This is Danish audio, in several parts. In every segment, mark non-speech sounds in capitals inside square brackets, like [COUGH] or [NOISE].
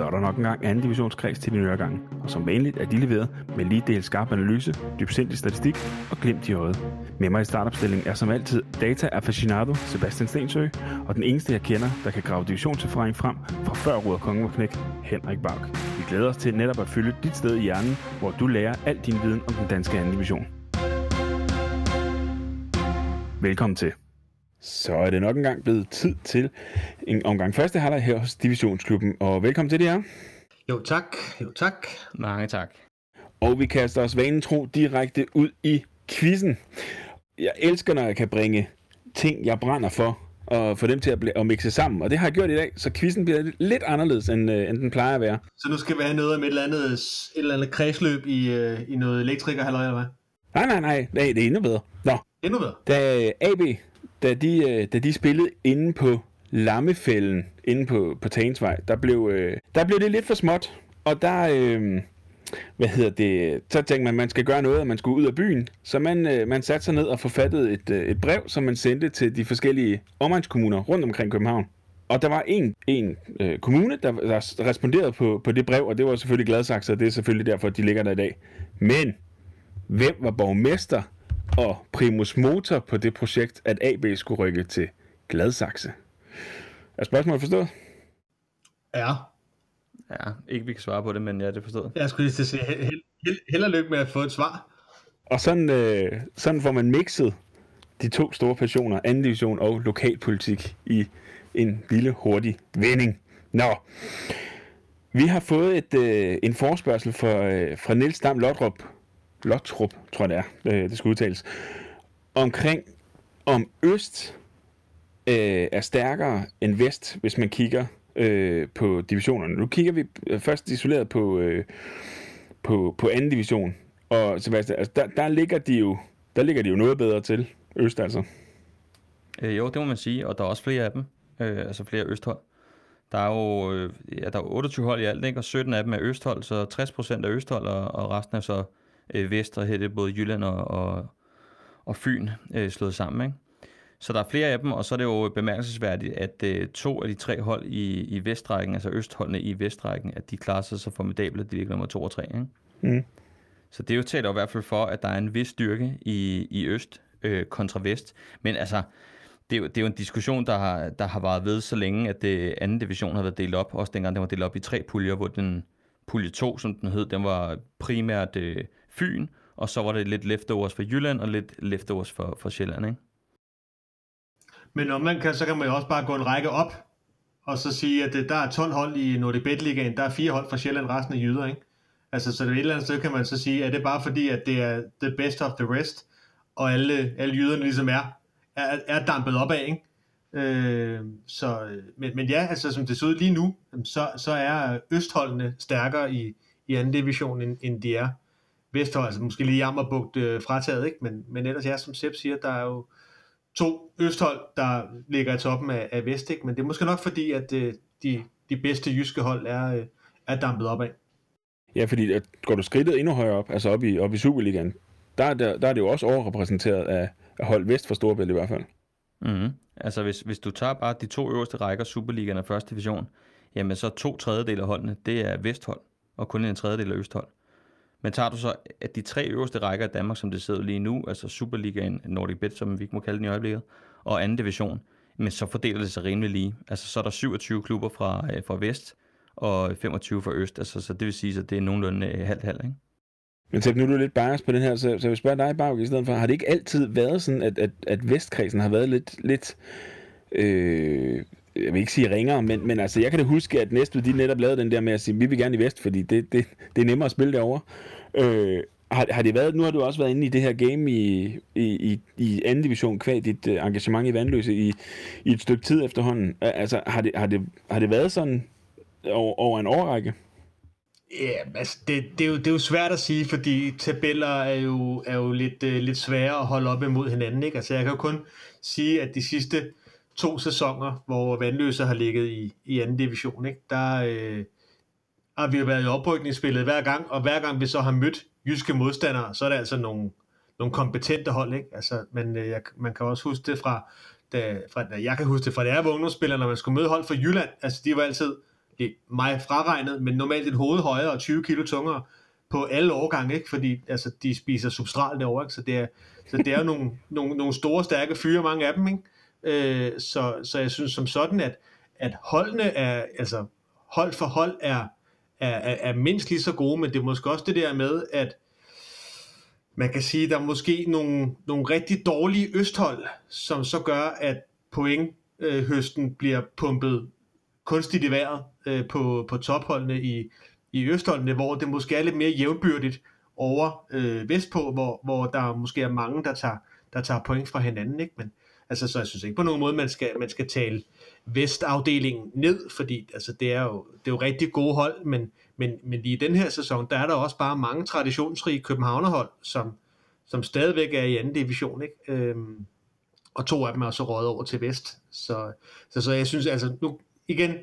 så er der nok engang anden divisionskreds til din øregang. Og som vanligt er de leveret med lige del skarp analyse, dybsindig statistik og glimt i øjet. Med mig i startopstillingen er som altid data aficionado Sebastian Stensø, og den eneste jeg kender, der kan grave divisionserfaring frem fra før Ruder Kongen var knæk, Henrik Bak. Vi glæder os til netop at fylde dit sted i hjernen, hvor du lærer al din viden om den danske anden division. Velkommen til. Så er det nok engang blevet tid til en omgang første halvleg her hos Divisionsklubben. Og velkommen til det her. Jo tak, jo tak. Mange tak. Og vi kaster os vanen tro direkte ud i quizzen. Jeg elsker, når jeg kan bringe ting, jeg brænder for, og få dem til at, bl- at mixe sammen. Og det har jeg gjort i dag, så quizzen bliver lidt anderledes, end, øh, end den plejer at være. Så nu skal vi have noget med et eller andet, et eller andet kredsløb i, øh, i noget elektriker, eller hvad? Nej, nej, nej, nej, det er endnu bedre. Nå, Endnu bedre. da AB, da de, øh, da de spillede inde på Lammefælden, inde på, på Tagensvej, der blev, øh, der blev det lidt for småt. Og der, øh, hvad hedder det, så tænkte man, at man skal gøre noget, og man skulle ud af byen. Så man, øh, man satte sig ned og forfattede et, et brev, som man sendte til de forskellige omegnskommuner rundt omkring København. Og der var en, en øh, kommune, der, der responderede på, på det brev, og det var selvfølgelig Gladsaxe, og det er selvfølgelig derfor, de ligger der i dag. Men hvem var borgmester og primus motor på det projekt, at AB skulle rykke til Gladsaxe? Er spørgsmålet forstået? Ja. Ja, ikke vi kan svare på det, men ja, det er forstået. Jeg skulle lige til at sige, held, held, held, og lykke med at få et svar. Og sådan, øh, sådan får man mixet de to store passioner, anden division og lokalpolitik, i en lille hurtig vending. Nå, vi har fået et, øh, en forspørgsel fra, øh, fra Niels Dam Lotrup, Blåtrup, tror jeg det er, øh, det skal udtales, omkring om Øst øh, er stærkere end Vest, hvis man kigger øh, på divisionerne. Nu kigger vi øh, først isoleret på, øh, på, på anden division, og Sebastian, altså der, der, ligger de jo, der ligger de jo noget bedre til, Øst altså. Øh, jo, det må man sige, og der er også flere af dem, øh, altså flere østhold. Der er jo øh, ja, der er 28 hold i alt, ikke? og 17 af dem er østhold, så 60% er østhold, og, og resten er så øh, vest, og her det er både Jylland og, og, og Fyn øh, slået sammen. Ikke? Så der er flere af dem, og så er det jo bemærkelsesværdigt, at øh, to af de tre hold i, i vestrækken, altså østholdene i vestrækken, at de klarer sig så formidabelt, de ligger nummer 2 og 3. Ikke? Mm. Så det er jo tæt i hvert fald for, at der er en vis styrke i, i øst øh, kontra vest. Men altså, det er, jo, det er jo en diskussion, der har, der har varet ved så længe, at det anden division har været delt op. Også dengang den var delt op i tre puljer, hvor den pulje 2, som den hed, den var primært øh, Fyn, og så var det lidt leftovers for Jylland og lidt leftovers for, for Sjælland, ikke? Men om man kan, så kan man jo også bare gå en række op, og så sige, at der er 12 hold i Nordic Bet Ligaen, der er fire hold fra Sjælland, resten af jyder, ikke? Altså, så det er et eller andet sted kan man så sige, at det er bare fordi, at det er the best of the rest, og alle, alle jyderne ligesom er, er, er dampet op af, ikke? Øh, så, men, men ja, altså som det ser ud lige nu, så, så er østholdene stærkere i, i anden division, end, end de er vesthold, altså måske lige Jammerbugt øh, frataget, ikke? Men, men ellers ja, som Sepp siger, der er jo to østhold, der ligger i toppen af, af vest, ikke? Men det er måske nok fordi, at øh, de, de bedste jyske hold er, øh, er dampet op af. Ja, fordi at går du skridtet endnu højere op, altså op i, op i Superligaen, der, er der, der er det jo også overrepræsenteret af, af hold vest for Storebælt i hvert fald. Mm-hmm. Altså hvis, hvis du tager bare de to øverste rækker, Superligaen og første division, jamen så to tredjedel af holdene, det er vesthold, og kun en tredjedel er østhold. Men tager du så at de tre øverste rækker af Danmark, som det sidder lige nu, altså Superligaen, Nordic Bet, som vi ikke må kalde den i øjeblikket, og anden division, men så fordeler det sig rimelig lige. Altså så er der 27 klubber fra, øh, fra vest, og 25 fra øst, altså, så det vil sige, at det er nogenlunde øh, halvt-halvt, ikke? Men Sepp, nu er du lidt biased på den her, så, så jeg vil spørge dig, Bauke, i stedet for, har det ikke altid været sådan, at, at, at Vestkredsen har været lidt, lidt øh, jeg vil ikke sige ringer, men, men altså, jeg kan da huske, at Næstved, de netop lavede den der med at sige, vi vil gerne i Vest, fordi det, det, det er nemmere at spille derovre. Øh, har, har det været, nu har du også været inde i det her game i, i, i, i anden division, kvad dit øh, engagement i Vandløse i, i et stykke tid efterhånden. Altså, har det, har det, har det været sådan over, over en årrække? Ja, altså det, det, er jo, det er jo svært at sige, fordi tabeller er jo, er jo lidt, øh, lidt svære at holde op imod hinanden. Ikke? Altså jeg kan jo kun sige, at de sidste to sæsoner, hvor Vandløse har ligget i, i anden division, ikke? der øh, har vi jo været i oprykningsspillet hver gang, og hver gang vi så har mødt jyske modstandere, så er det altså nogle, nogle kompetente hold. Ikke? Altså, men øh, jeg, man kan også huske det fra, da, fra, jeg kan huske det fra da jeg var ungdomsspiller, når man skulle møde hold fra Jylland, altså de var altid det mig fraregnet, men normalt et hoved højere og 20 kilo tungere på alle årgange, ikke? fordi altså, de spiser substral derovre, ikke? så det er, så det er nogle, nogle, nogle store, stærke fyre, mange af dem. Ikke? Øh, så, så jeg synes som sådan, at, at holdene er, altså hold for hold er, er, er, er mindst lige så gode, men det er måske også det der med, at man kan sige, der er måske nogle, nogle rigtig dårlige østhold, som så gør, at point øh, høsten bliver pumpet kunstigt i vejret øh, på, på topholdene i, i østholdene, hvor det måske er lidt mere jævnbyrdigt over øh, vestpå, hvor, hvor der måske er mange, der tager, der tager point fra hinanden. Ikke? Men, altså, så jeg synes ikke på nogen måde, man skal, man skal tale vestafdelingen ned, fordi altså, det, er jo, det er jo rigtig gode hold, men, men, men lige i den her sæson, der er der også bare mange traditionsrige københavnerhold, som, som stadigvæk er i anden division. Ikke? Øhm, og to af dem er så røget over til vest. Så, så, så jeg synes, altså nu igen,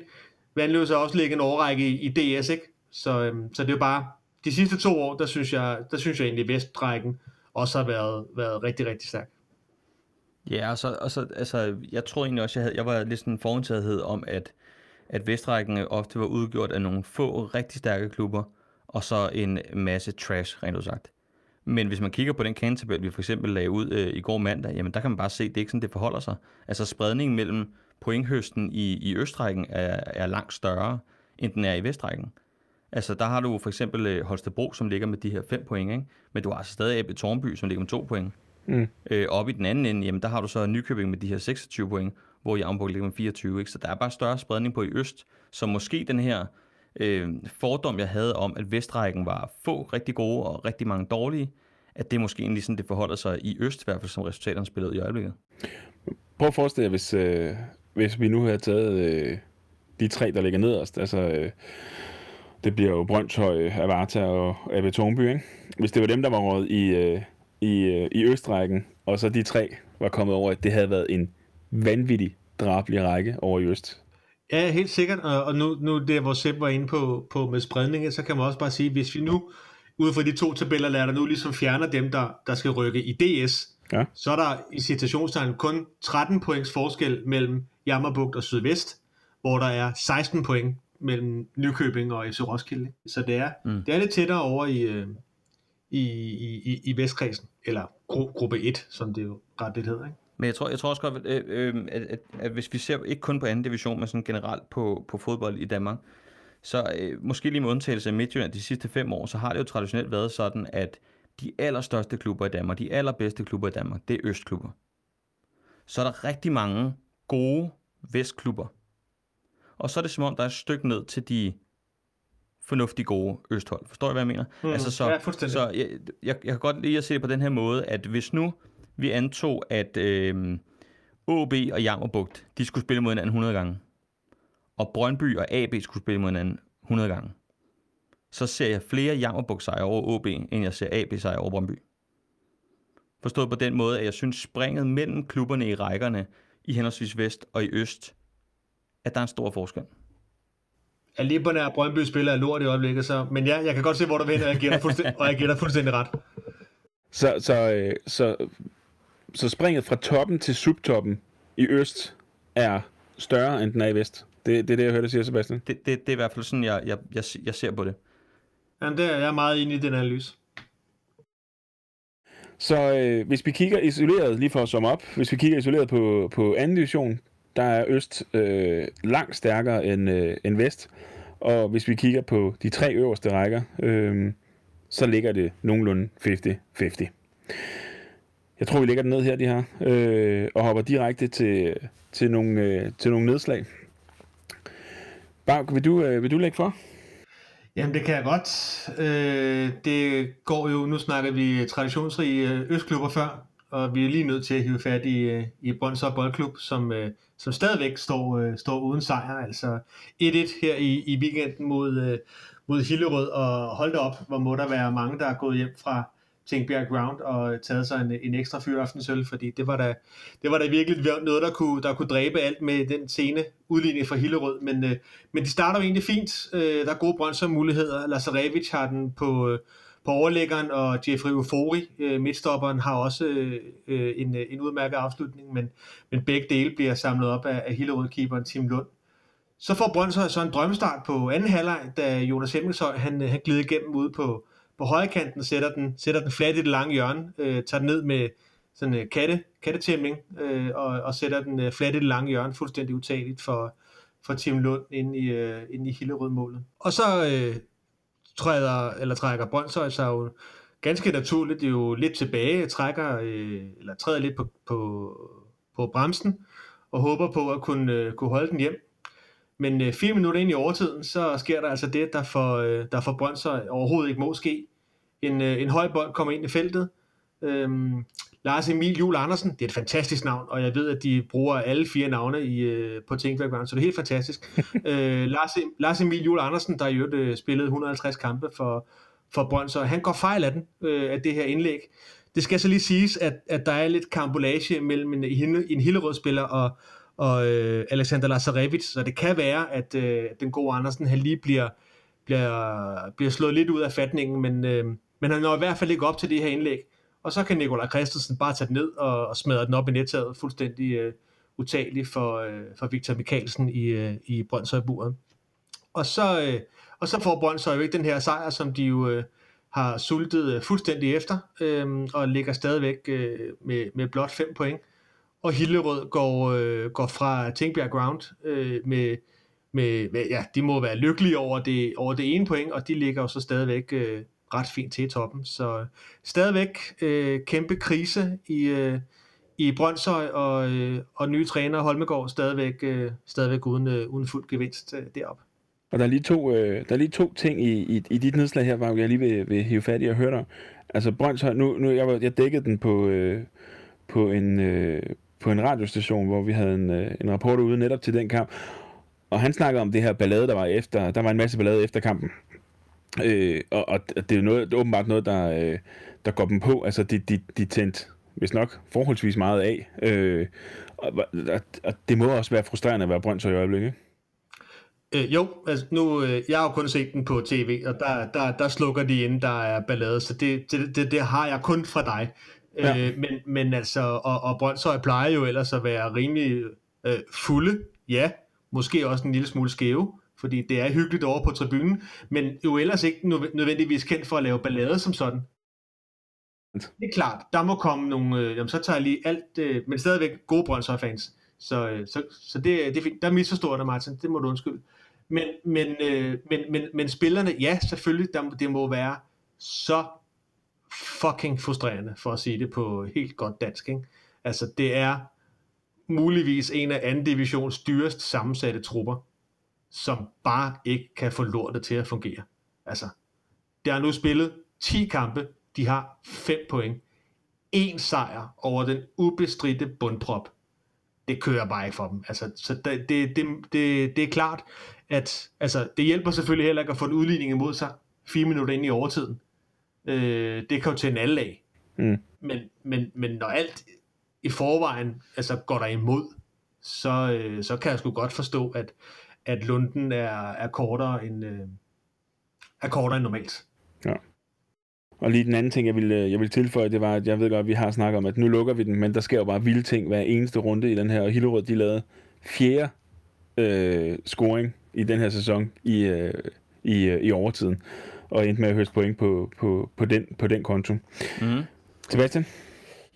Vandløs er også ligget en overrække i, i DS, ikke? Så, øhm, så det er jo bare, de sidste to år, der synes jeg, der synes jeg egentlig, Vestrækken også har været, været rigtig, rigtig stærk. Ja, og så, og så altså, jeg tror egentlig også, jeg, havde, jeg var lidt sådan en forudtagethed om, at, at Vestrækken ofte var udgjort af nogle få rigtig stærke klubber, og så en masse trash, rent sagt. Men hvis man kigger på den kantabel, vi for eksempel lagde ud øh, i går mandag, jamen der kan man bare se, at det er ikke sådan, det forholder sig. Altså spredningen mellem pointhøsten i, i Østrækken er, er langt større, end den er i Vestrækken. Altså, der har du for eksempel øh, Holstebro, som ligger med de her 5 point, ikke? men du har altså stadig AB Tornby, som ligger med 2 point. Mm. Øh, op i den anden ende, jamen, der har du så Nykøbing med de her 26 point, hvor Javnborg ligger med 24. Ikke? Så der er bare større spredning på i øst, så måske den her øh, fordom, jeg havde om, at Vestrækken var få rigtig gode og rigtig mange dårlige, at det måske egentlig sådan, det forholder sig i øst, i hvert fald som resultaterne spillet i øjeblikket. Prøv at forestille jer, hvis, øh, hvis vi nu havde taget øh, de tre, der ligger nederst, altså øh, det bliver jo Brøndshøj, Avarta og AB Tornby, ikke? Hvis det var dem, der var råd i, øh, i, øh, i Østrækken, og så de tre var kommet over, at det havde været en vanvittig drabelig række over i Øst. Ja, helt sikkert, og nu, nu det, hvor Sepp var inde på, på med spredning, så kan man også bare sige, hvis vi nu, ud fra de to tabeller, lader der nu ligesom fjerner dem, der, der skal rykke i DS, ja. så er der i citationstegn kun 13 points forskel mellem Jammerbugt og Sydvest, hvor der er 16 point mellem Nykøbing og FC Roskilde. Så det er, mm. det er lidt tættere over i, øh, i, i, i Vestkredsen, eller gru, gruppe 1, som det jo ret lidt hedder. Ikke? Men jeg tror, jeg tror også godt, at, øh, øh, at, at, at hvis vi ser ikke kun på anden division, men sådan generelt på, på fodbold i Danmark, så øh, måske lige med undtagelse af Midtjylland de sidste fem år, så har det jo traditionelt været sådan, at de allerstørste klubber i Danmark, de allerbedste klubber i Danmark, det er østklubber. Så er der rigtig mange gode vestklubber. Og så er det som om, der er et stykke ned til de fornuftige gode østhold. Forstår du, hvad jeg mener? Mm, altså, så, ja, så jeg, jeg, jeg kan godt lide at se det på den her måde, at hvis nu vi antog, at øh, OB og Jammerbugt, de skulle spille mod hinanden 100 gange, og Brøndby og AB skulle spille mod hinanden 100 gange, så ser jeg flere Jammerbugt sejre over OB, end jeg ser AB sejre over Brøndby. Forstået på den måde, at jeg synes, springet mellem klubberne i rækkerne i henholdsvis vest og i øst, at der er en stor forskel. På nær Brøndby spiller er lort i øjeblikket, så, men ja, jeg kan godt se, hvor du vil, og jeg giver dig fuldstændig, og jeg giver dig fuldstændig ret. Så, så, øh, så, så springet fra toppen til subtoppen i øst er større, end den er i vest. Det, det er det, jeg hørte sige, Sebastian. Det, det, det er i hvert fald sådan, jeg, jeg, jeg, jeg ser på det. Jamen, det er jeg meget enig i den analyse. Så øh, hvis vi kigger isoleret, lige for at summe op, hvis vi kigger isoleret på, på anden division, der er Øst øh, langt stærkere end, øh, end Vest. Og hvis vi kigger på de tre øverste rækker, øh, så ligger det nogenlunde 50-50. Jeg tror, vi lægger den ned her, de her, øh, og hopper direkte til, til, nogle, øh, til nogle nedslag. Bag, vil du, øh, vil du lægge for? Jamen, det kan jeg godt. Øh, det går jo, nu snakker vi traditionsrige øh, østklubber før, og vi er lige nødt til at hive fat i, øh, i Brøndshøj Boldklub, som, øh, som stadigvæk står, øh, står uden sejr. Altså 1-1 her i, i weekenden mod, mod Hillerød, og hold da op, hvor må der være mange, der er gået hjem fra Tingbjerg Ground og taget sig en, en ekstra fyraftensøl, fordi det var da, det var da virkelig noget, der kunne, der kunne dræbe alt med den sene udligning fra Hillerød, men, men de starter jo egentlig fint. Der er gode Brøndshøj muligheder. Lazarevic har den på, på overlæggeren, og Jeffrey Ufori, øh, midtstopperen, har også øh, øh en, øh, en udmærket afslutning, men, men begge dele bliver samlet op af, af Hillerød-keeperen Tim Lund. Så får Brøndshøj så en drømmestart på anden halvleg, da Jonas Hemmingshøj han, øh, han glider igennem ude på, på højkanten, sætter den, sætter den flat i det lange hjørne, øh, tager den ned med sådan en øh, katte, kattetæmning, øh, og, og sætter den øh, flat i det lange hjørne, fuldstændig utageligt for, for Tim Lund inde i, øh, inde i Hillerød-målet. Og så øh, træder, eller trækker Brøndshøj sig jo ganske naturligt jo lidt tilbage, trækker, øh, eller træder lidt på, på, på bremsen, og håber på at kunne, øh, kunne holde den hjem. Men øh, fire minutter ind i overtiden, så sker der altså det, der får, øh, der får Brøndshøj overhovedet ikke må ske. En, øh, en høj bold kommer ind i feltet. Øhm, Lars Emil Jul Andersen, det er et fantastisk navn, og jeg ved, at de bruger alle fire navne i, øh, på Tænkværk så det er helt fantastisk. [LAUGHS] øh, Lars, Lars Emil Jul Andersen, der jo øh, spillede 150 kampe for, for Brøndshøj, han går fejl af den, øh, af det her indlæg. Det skal så lige siges, at, at der er lidt kambolage mellem en, en Hillerød-spiller og, og øh, Alexander Lazarevic, så det kan være, at øh, den gode Andersen han lige bliver, bliver, bliver slået lidt ud af fatningen, men, øh, men han når i hvert fald ikke op til det her indlæg. Og så kan Nikolaj Christensen bare tage den ned og, og smadre den op i nettaget, fuldstændig øh, utagelig for, øh, for Victor Mikkelsen i, øh, i Brøndshøj-buret. Og så, øh, og så får Brøndshøj jo ikke den her sejr, som de jo øh, har sultet øh, fuldstændig efter, øh, og ligger stadigvæk øh, med, med blot 5 point og Hillerød går, øh, går fra Tingbjerg Ground øh, med, med, med, ja, de må være lykkelige over det, over det ene point, og de ligger jo så stadigvæk øh, ret fint til i toppen. Så øh, stadigvæk øh, kæmpe krise i, øh, i Brøndshøj, og, øh, og nye træner Holmegård stadigvæk, øh, stadigvæk uden, øh, uden fuld gevinst øh, deroppe. Og der er lige to, øh, der er lige to ting i, i, i dit nedslag her, hvor jeg lige vil, vil hive fat i og høre dig. Altså Brøndshøj, nu, nu jeg, jeg dækkede den på, øh, på en, øh, på en radiostation, hvor vi havde en, øh, en rapport ude netop til den kamp. Og han snakkede om det her ballade, der var efter. Der var en masse ballade efter kampen. Øh, og, og det er jo noget, det er åbenbart noget, der, øh, der går dem på. Altså, de, de, de tændte hvis nok forholdsvis meget af. Øh, og, og, og det må også være frustrerende at være Brøndshøj i øjeblikket, Øh, jo, altså nu, øh, jeg har jo kun set den på tv, og der, der, der slukker de ind, der er ballade, så det, det, det, det har jeg kun fra dig. Ja. Øh, men, men altså, og, og Brøndshøj plejer jo ellers at være rimelig øh, fulde, ja, måske også en lille smule skæve, fordi det er hyggeligt over på tribunen, men jo ellers ikke nødvendigvis kendt for at lave ballade som sådan. Det er klart, der må komme nogle, øh, jamen så tager jeg lige alt, øh, men stadigvæk gode Brøndshøj-fans, så, øh, så, så det, øh, det er fint. Der misforstår dig, Martin, det må du undskylde. Men, men, øh, men, men, men spillerne, ja, selvfølgelig, der, det må være så fucking frustrerende, for at sige det på helt godt dansk. Ikke? Altså, det er muligvis en af anden divisions dyrest sammensatte trupper, som bare ikke kan få lortet til at fungere. Altså, der er nu spillet 10 kampe, de har 5 point. En sejr over den ubestridte bundprop. Det kører bare ikke for dem. Altså, så det, det, det, det, er klart, at altså, det hjælper selvfølgelig heller ikke at få en udligning imod sig fire minutter ind i overtiden. Øh, det kan jo tænde alle af. Mm. Men, men, men når alt i forvejen altså går der imod, så, øh, så kan jeg sgu godt forstå, at, at Lunden er, er kortere end, øh, er kortere end normalt. Ja. Og lige den anden ting, jeg vil, øh, jeg vil tilføje, det var, at jeg ved godt, at vi har snakket om, at nu lukker vi den, men der sker jo bare vilde ting hver eneste runde i den her, og Hillerød, de lavede fjerde øh, scoring i den her sæson i, øh, i, øh, i overtiden og endte med at høste point på, på, på, den, på den konto. Mm. Sebastian?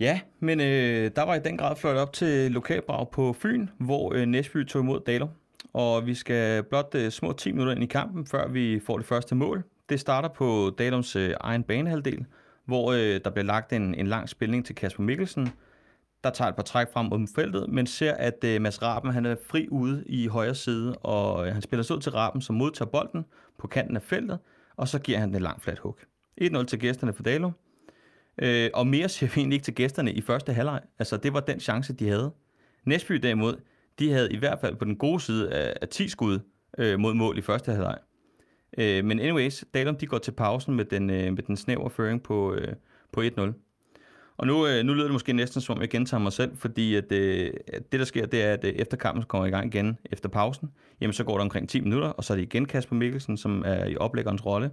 Ja, men øh, der var i den grad flot op til lokalbrag på Fyn, hvor øh, Næsby tog imod Dalum. Og vi skal blot øh, små 10 minutter ind i kampen, før vi får det første mål. Det starter på Dalums øh, egen banehalvdel, hvor øh, der bliver lagt en, en lang spilning til Kasper Mikkelsen, der tager et par træk frem mod feltet, men ser, at øh, Mads Raben han er fri ude i højre side, og han spiller så ud til Raben, som modtager bolden på kanten af feltet, og så giver han den et langt flat hook. 1-0 til gæsterne for Dalo. Øh, og mere ser vi egentlig ikke til gæsterne i første halvleg. Altså, det var den chance, de havde. Næsby derimod, de havde i hvert fald på den gode side af, af 10 skud øh, mod mål i første halvleg. Øh, men anyways, Dalum de går til pausen med den, øh, med den snævre føring på, øh, på 1-0. Og nu, øh, nu lyder det måske næsten som, jeg gentager mig selv, fordi at, øh, det, der sker, det er, at øh, efter kampen kommer i gang igen efter pausen, jamen så går der omkring 10 minutter, og så er det igen Kasper Mikkelsen, som er i oplæggerens rolle.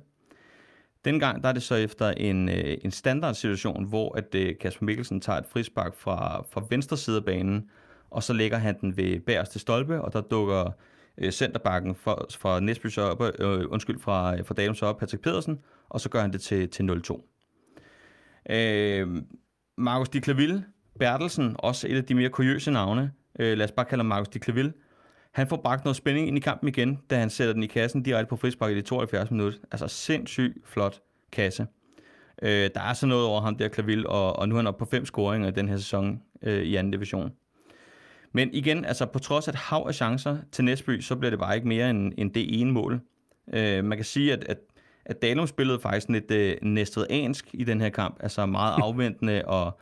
Dengang der er det så efter en, øh, en standardsituation, hvor at øh, Kasper Mikkelsen tager et frispark fra, fra venstre side af banen, og så lægger han den ved bagerste stolpe, og der dukker øh, centerbakken for, fra Næsby så op, øh, øh undskyld, fra, øh, fra Dalum så op, Patrick Pedersen, og så gør han det til, til 0-2. Øh, Markus de Claville, Bertelsen, også et af de mere kuriøse navne, øh, lad os bare kalde ham Markus de Claville, han får bragt noget spænding ind i kampen igen, da han sætter den i kassen direkte på frispark i de 72 minutter. Altså sindssygt flot kasse. Øh, der er så noget over ham der, Klaville, og, og nu er han oppe på fem scoringer i den her sæson øh, i anden division. Men igen, altså på trods af et hav af chancer til Næsby, så bliver det bare ikke mere end, end det ene mål. Øh, man kan sige, at, at, at Dalum spillede faktisk lidt øh, næstvedansk i den her kamp, altså meget [LAUGHS] afventende og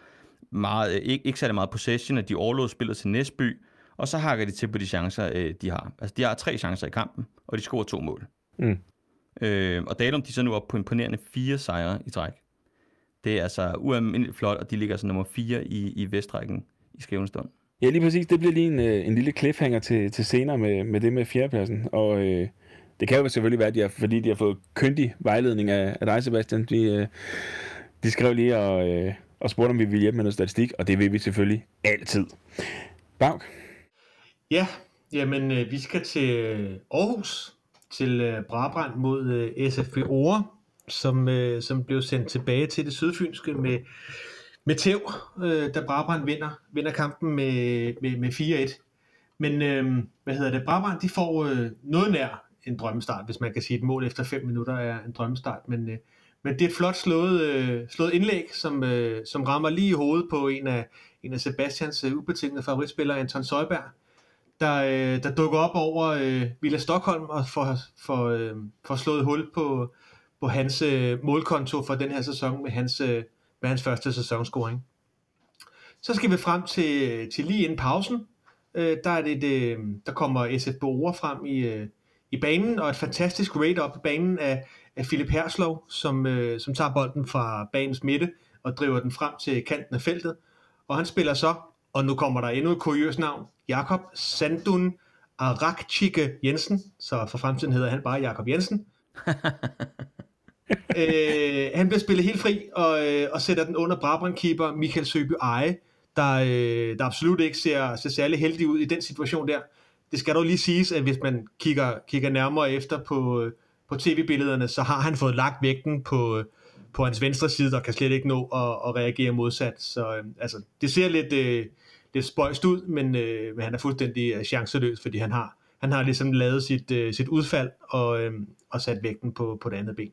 meget, øh, ikke, ikke særlig meget possession, at de overlod spillet til Næsby, og så hakker de til på de chancer, øh, de har. Altså de har tre chancer i kampen, og de scorer to mål. Mm. Øh, og Dalum, de er så nu op på imponerende fire sejre i træk. Det er altså ualmindeligt flot, og de ligger så nummer 4 i, i vestrækken i Skævnestund. Ja, lige præcis. Det bliver lige en, øh, en lille cliffhanger til, til senere med, med det med fjerdepladsen. Og øh, det kan jo selvfølgelig være, at de har, fordi de har fået køndig vejledning af, af dig, Sebastian. De, øh, de skrev lige og, øh, og spurgte, om vi ville hjælpe med noget statistik, og det vil vi selvfølgelig altid. Bank. Ja, jamen øh, vi skal til øh, Aarhus, til øh, Brabrand mod øh, SFB Ore som, øh, som blev sendt tilbage til det sydfynske med, med tæv, øh, da Brabrand vinder, vinder kampen med, med, med 4-1. Men øh, hvad hedder det? Brabrand de får øh, noget nær en drømmestart, hvis man kan sige, et mål efter 5 minutter er en drømmestart. Men, øh, men det er et flot slået, øh, slået indlæg, som, øh, som rammer lige i hovedet på en af, en af Sebastians øh, ubetingede favoritspiller, Anton Søjberg, der, øh, der dukker op over øh, Villa Stockholm og får, får, øh, får slået hul på, på hans øh, målkonto for den her sæson med hans, øh, med hans første sæsonscoring. Så skal vi frem til, til lige inden pausen. Øh, der, er det, det, der kommer SF Boer frem i, øh, i banen, og et fantastisk raid op i banen af, af Philip Herslov, som, øh, som tager bolden fra banens midte og driver den frem til kanten af feltet. Og han spiller så, og nu kommer der endnu et kuriøst navn, Jakob Sandun Arakchike Jensen, så for fremtiden hedder han bare Jakob Jensen. [LAUGHS] øh, han bliver spillet helt fri og, øh, og sætter den under Brabrand-keeper Michael Søby Eje, der, øh, der absolut ikke ser, ser særlig heldig ud i den situation der. Det skal dog lige siges, at hvis man kigger, kigger nærmere efter på, øh, på tv-billederne, så har han fået lagt vægten på, øh, på hans venstre side, der kan slet ikke nå at, at reagere modsat. Så øh, altså, det ser lidt, øh, lidt spøjst ud, men, øh, men han er fuldstændig øh, chanceløs, fordi han har, han har ligesom lavet sit, øh, sit udfald og, øh, og sat vægten på, på det andet ben.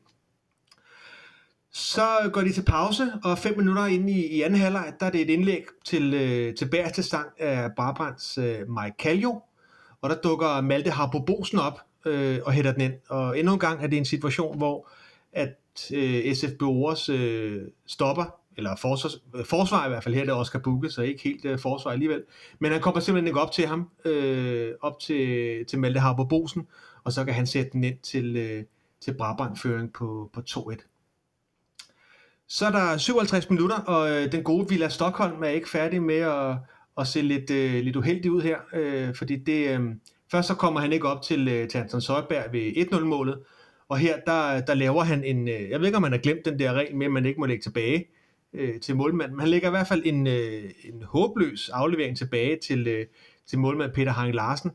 Så går de til pause, og fem minutter inde i, i anden halvleg, der er det et indlæg til, øh, til til sang af Brabrands øh, Mike Kaljo, og der dukker Malte Harbo Bosen op øh, og hætter den ind. Og endnu en gang er det en situation, hvor at øh, SF Beores øh, stopper, eller forsvars, øh, forsvar i hvert fald, her det er Oscar Bukke, så ikke helt øh, forsvar alligevel, men han kommer simpelthen ikke op til ham, øh, op til, til Malte Harbo Bosen, og så kan han sætte den ind til, øh, til Brabrand-føring på, på 2-1. Så er der 57 minutter, og øh, den gode Villa Stockholm er ikke færdig med at, at se lidt, øh, lidt uheldig ud her, øh, fordi det, øh, først så kommer han ikke op til, øh, til Anton Søjberg ved 1-0-målet, og her der, der laver han en, øh, jeg ved ikke om man har glemt den der regel med, at man ikke må lægge tilbage øh, til målmanden, men han lægger i hvert fald en, øh, en håbløs aflevering tilbage til, øh, til målmand Peter Hang Larsen,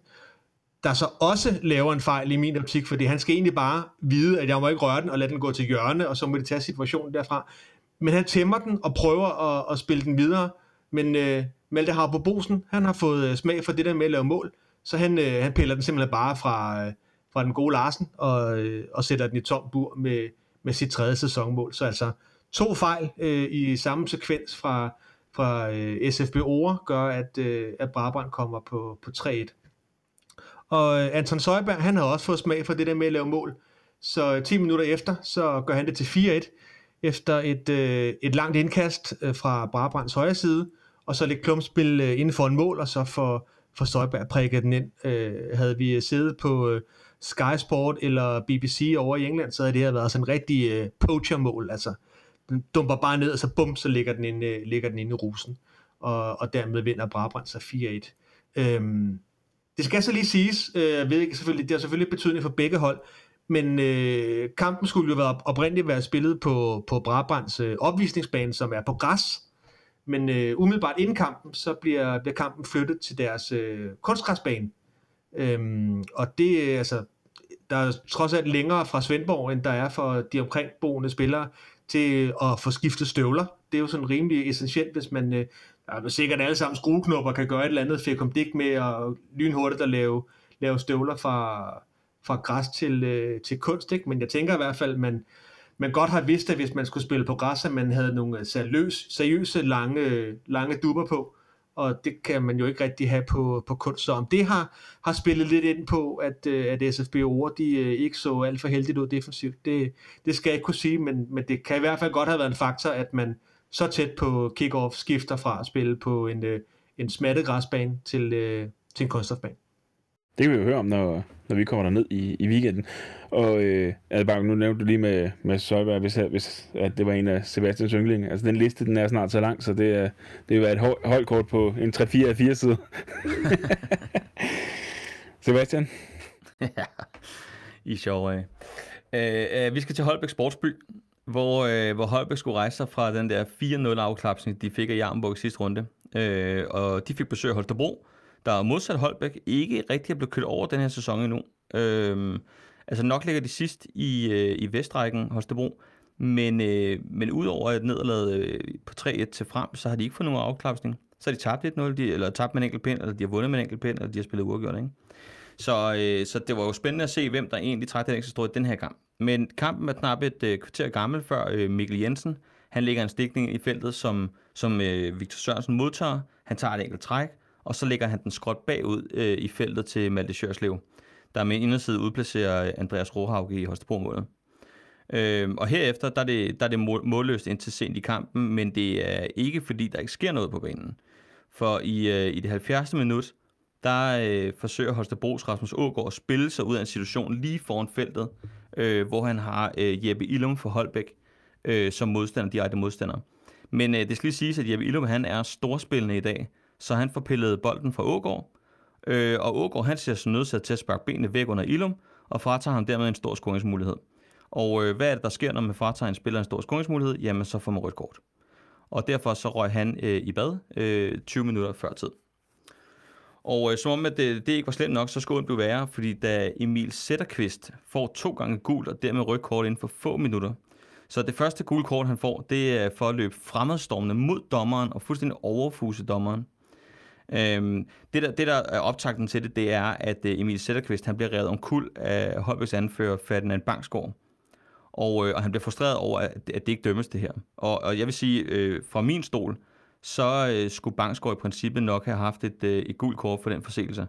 der så også laver en fejl i min optik, fordi han skal egentlig bare vide, at jeg må ikke røre den og lade den gå til hjørne, og så må de tage situationen derfra. Men han tæmmer den og prøver at, at spille den videre, men øh, Malte på Bosen, han har fået øh, smag for det der med at lave mål, så han, øh, han piller den simpelthen bare fra, øh, fra den gode Larsen og, øh, og sætter den i tom bur med, med sit tredje sæsonmål. Så altså to fejl øh, i samme sekvens fra, fra øh, SFB Ore gør, at, øh, at Brabrand kommer på, på 3-1. Og øh, Anton Søjberg, han har også fået smag for det der med at lave mål. Så øh, 10 minutter efter, så gør han det til 4-1, efter et, øh, et langt indkast øh, fra Brabrands højre side, og så lidt klumpspil øh, inden for en mål, og så for, for Søjberg prikket den ind. Øh, havde vi øh, siddet på øh, Sky Sport eller BBC over i England, så havde det her været sådan en rigtig øh, poacher-mål. Altså, den dumper bare ned, og så bum, så ligger den inde, øh, ligger den inde i rusen. Og, og dermed vinder Brabrand så 4-1. Øhm, det skal så lige siges, øh, jeg ved ikke selvfølgelig, det har selvfølgelig betydning for begge hold, men øh, kampen skulle jo være oprindeligt være spillet på, på Brabrands øh, opvisningsbane, som er på græs. Men øh, umiddelbart inden kampen, så bliver, bliver kampen flyttet til deres øh, kunstgræsbane, Øhm, og det, øh, altså, der er trods alt længere fra Svendborg, end der er for de omkringboende spillere, til at få skiftet støvler. Det er jo sådan rimelig essentielt, hvis man, øh, der er sikkert alle sammen skrueknopper, kan gøre et eller andet fekum dig med at lynhurtigt at lave, lave støvler fra, fra græs til, øh, til kunst, ikke? men jeg tænker i hvert fald, man, man godt har vidst, at hvis man skulle spille på græs, at man havde nogle øh, seriøse, seriøse lange, lange dupper på, og det kan man jo ikke rigtig have på, på kunst. Så om det har, har spillet lidt ind på, at, øh, at SFB Ore, de øh, ikke så alt for heldigt ud defensivt, det, det skal jeg ikke kunne sige, men, men det kan i hvert fald godt have været en faktor, at man så tæt på kick-off skifter fra at spille på en, øh, en smattet græsbane til, til en kunststofbane. Det kan vi jo høre om, når, når vi kommer ned i, i weekenden. Og øh, bare, nu nævnte du lige med, med Søjberg, hvis, hvis at det var en af Sebastians yndlinge. Altså den liste, den er snart så lang, så det, er, det vil være et holdkort på en 3-4 af 4 sider. [LAUGHS] Sebastian? ja, I sjov af. Øh, øh, vi skal til Holbæk Sportsby, hvor, øh, hvor Holbæk skulle rejse sig fra den der 4-0 afklapsning, de fik af Jarnborg i sidste runde. Øh, og de fik besøg af Holstebro, der modsat Holbæk ikke rigtig er blevet kørt over den her sæson endnu. Øh, Altså nok ligger de sidst i, øh, i Vestrækken, Holstebro, men, øh, men udover et nederlag øh, på 3-1 til frem, så har de ikke fået nogen afklapsning. Så har de tabt 1-0, de, eller tabt med en enkelt pind, eller de har vundet med en enkelt pind, eller de har spillet uafgjort, ikke? Så, øh, så det var jo spændende at se, hvem der egentlig trak den ekstra strå i den her kamp. Men kampen er knap et øh, kvarter gammel, før øh, Mikkel Jensen, han lægger en stikning i feltet, som, som øh, Victor Sørensen modtager. Han tager et enkelt træk, og så lægger han den skråt bagud øh, i feltet til Malte Sjørslev der med inderside udplacerer øh, Andreas Rohauke i Holstebro-målet. Øh, og herefter, der er, det, der er det målløst indtil sent i kampen, men det er ikke fordi, der ikke sker noget på banen. For i, øh, i det 70. minut, der øh, forsøger Holstebros Rasmus Ågaard at spille sig ud af en situation lige foran feltet, øh, hvor han har øh, Jeppe Ilum for Holbæk øh, som modstander, direkte modstander. Men øh, det skal lige siges, at Jeppe Ilum han er storspillende i dag, så han får pillet bolden fra Ågaard, Øh, og Ågaard, han ser sig nødsat til at sparke benene væk under Ilum, og fratager ham dermed en stor skoringsmulighed. Og øh, hvad er det, der sker, når man fratager en spiller en stor skoringsmulighed? Jamen, så får man rødt kort. Og derfor så røg han øh, i bad øh, 20 minutter før tid. Og øh, som om at det, det ikke var slemt nok, så skulle det blive værre, fordi da Emil Sætterqvist får to gange gult og dermed rødt kort inden for få minutter, så det første gule kort, han får, det er for at løbe fremadstormende mod dommeren og fuldstændig overfuse dommeren. Øhm, det, der, det, der er optagten til det, det er, at øh, Emil Sætterqvist, han bliver revet om kul af Holbæks anfører Ferdinand Bangsgaard. Og, øh, og han bliver frustreret over, at, at det ikke dømmes det her. Og, og jeg vil sige, øh, fra min stol, så øh, skulle Bangsgaard i princippet nok have haft et, øh, et gult kort for den forseelse.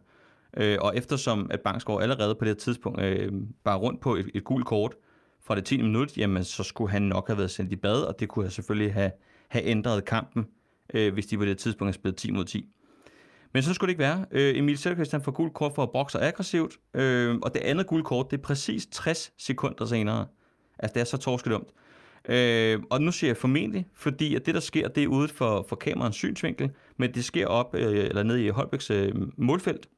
Øh, og eftersom at Bangsgaard allerede på det her tidspunkt øh, bare rundt på et, et gult kort fra det 10. minut, jamen så skulle han nok have været sendt i bad, og det kunne selvfølgelig have, have ændret kampen, øh, hvis de på det tidspunkt havde spillet 10 mod 10. Men så skulle det ikke være. Øh, Emil Selkvist han får gult kort for at bokse aggressivt, øh, og det andet guldkort, det er præcis 60 sekunder senere. Altså, det er så torskedumt. Øh, og nu siger jeg formentlig, fordi at det, der sker, det er ude for, for kamerans synsvinkel, men det sker op øh, eller ned i Holbæks øh, målfelt.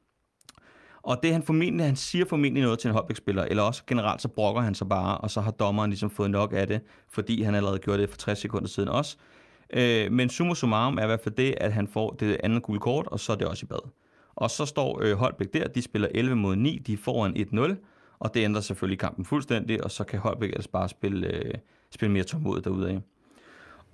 Og det han formentlig, han siger formentlig noget til en Holbæk-spiller, eller også generelt så brokker han sig bare, og så har dommeren ligesom fået nok af det, fordi han allerede gjorde det for 60 sekunder siden også. Øh, men summa summarum er i hvert fald det, at han får det andet gule kort, og så er det også i bad. Og så står øh, Holbæk der, de spiller 11 mod 9, de får en 1-0, og det ændrer selvfølgelig kampen fuldstændig, og så kan Holbæk ellers bare spille, øh, spille mere tålmodigt derude af.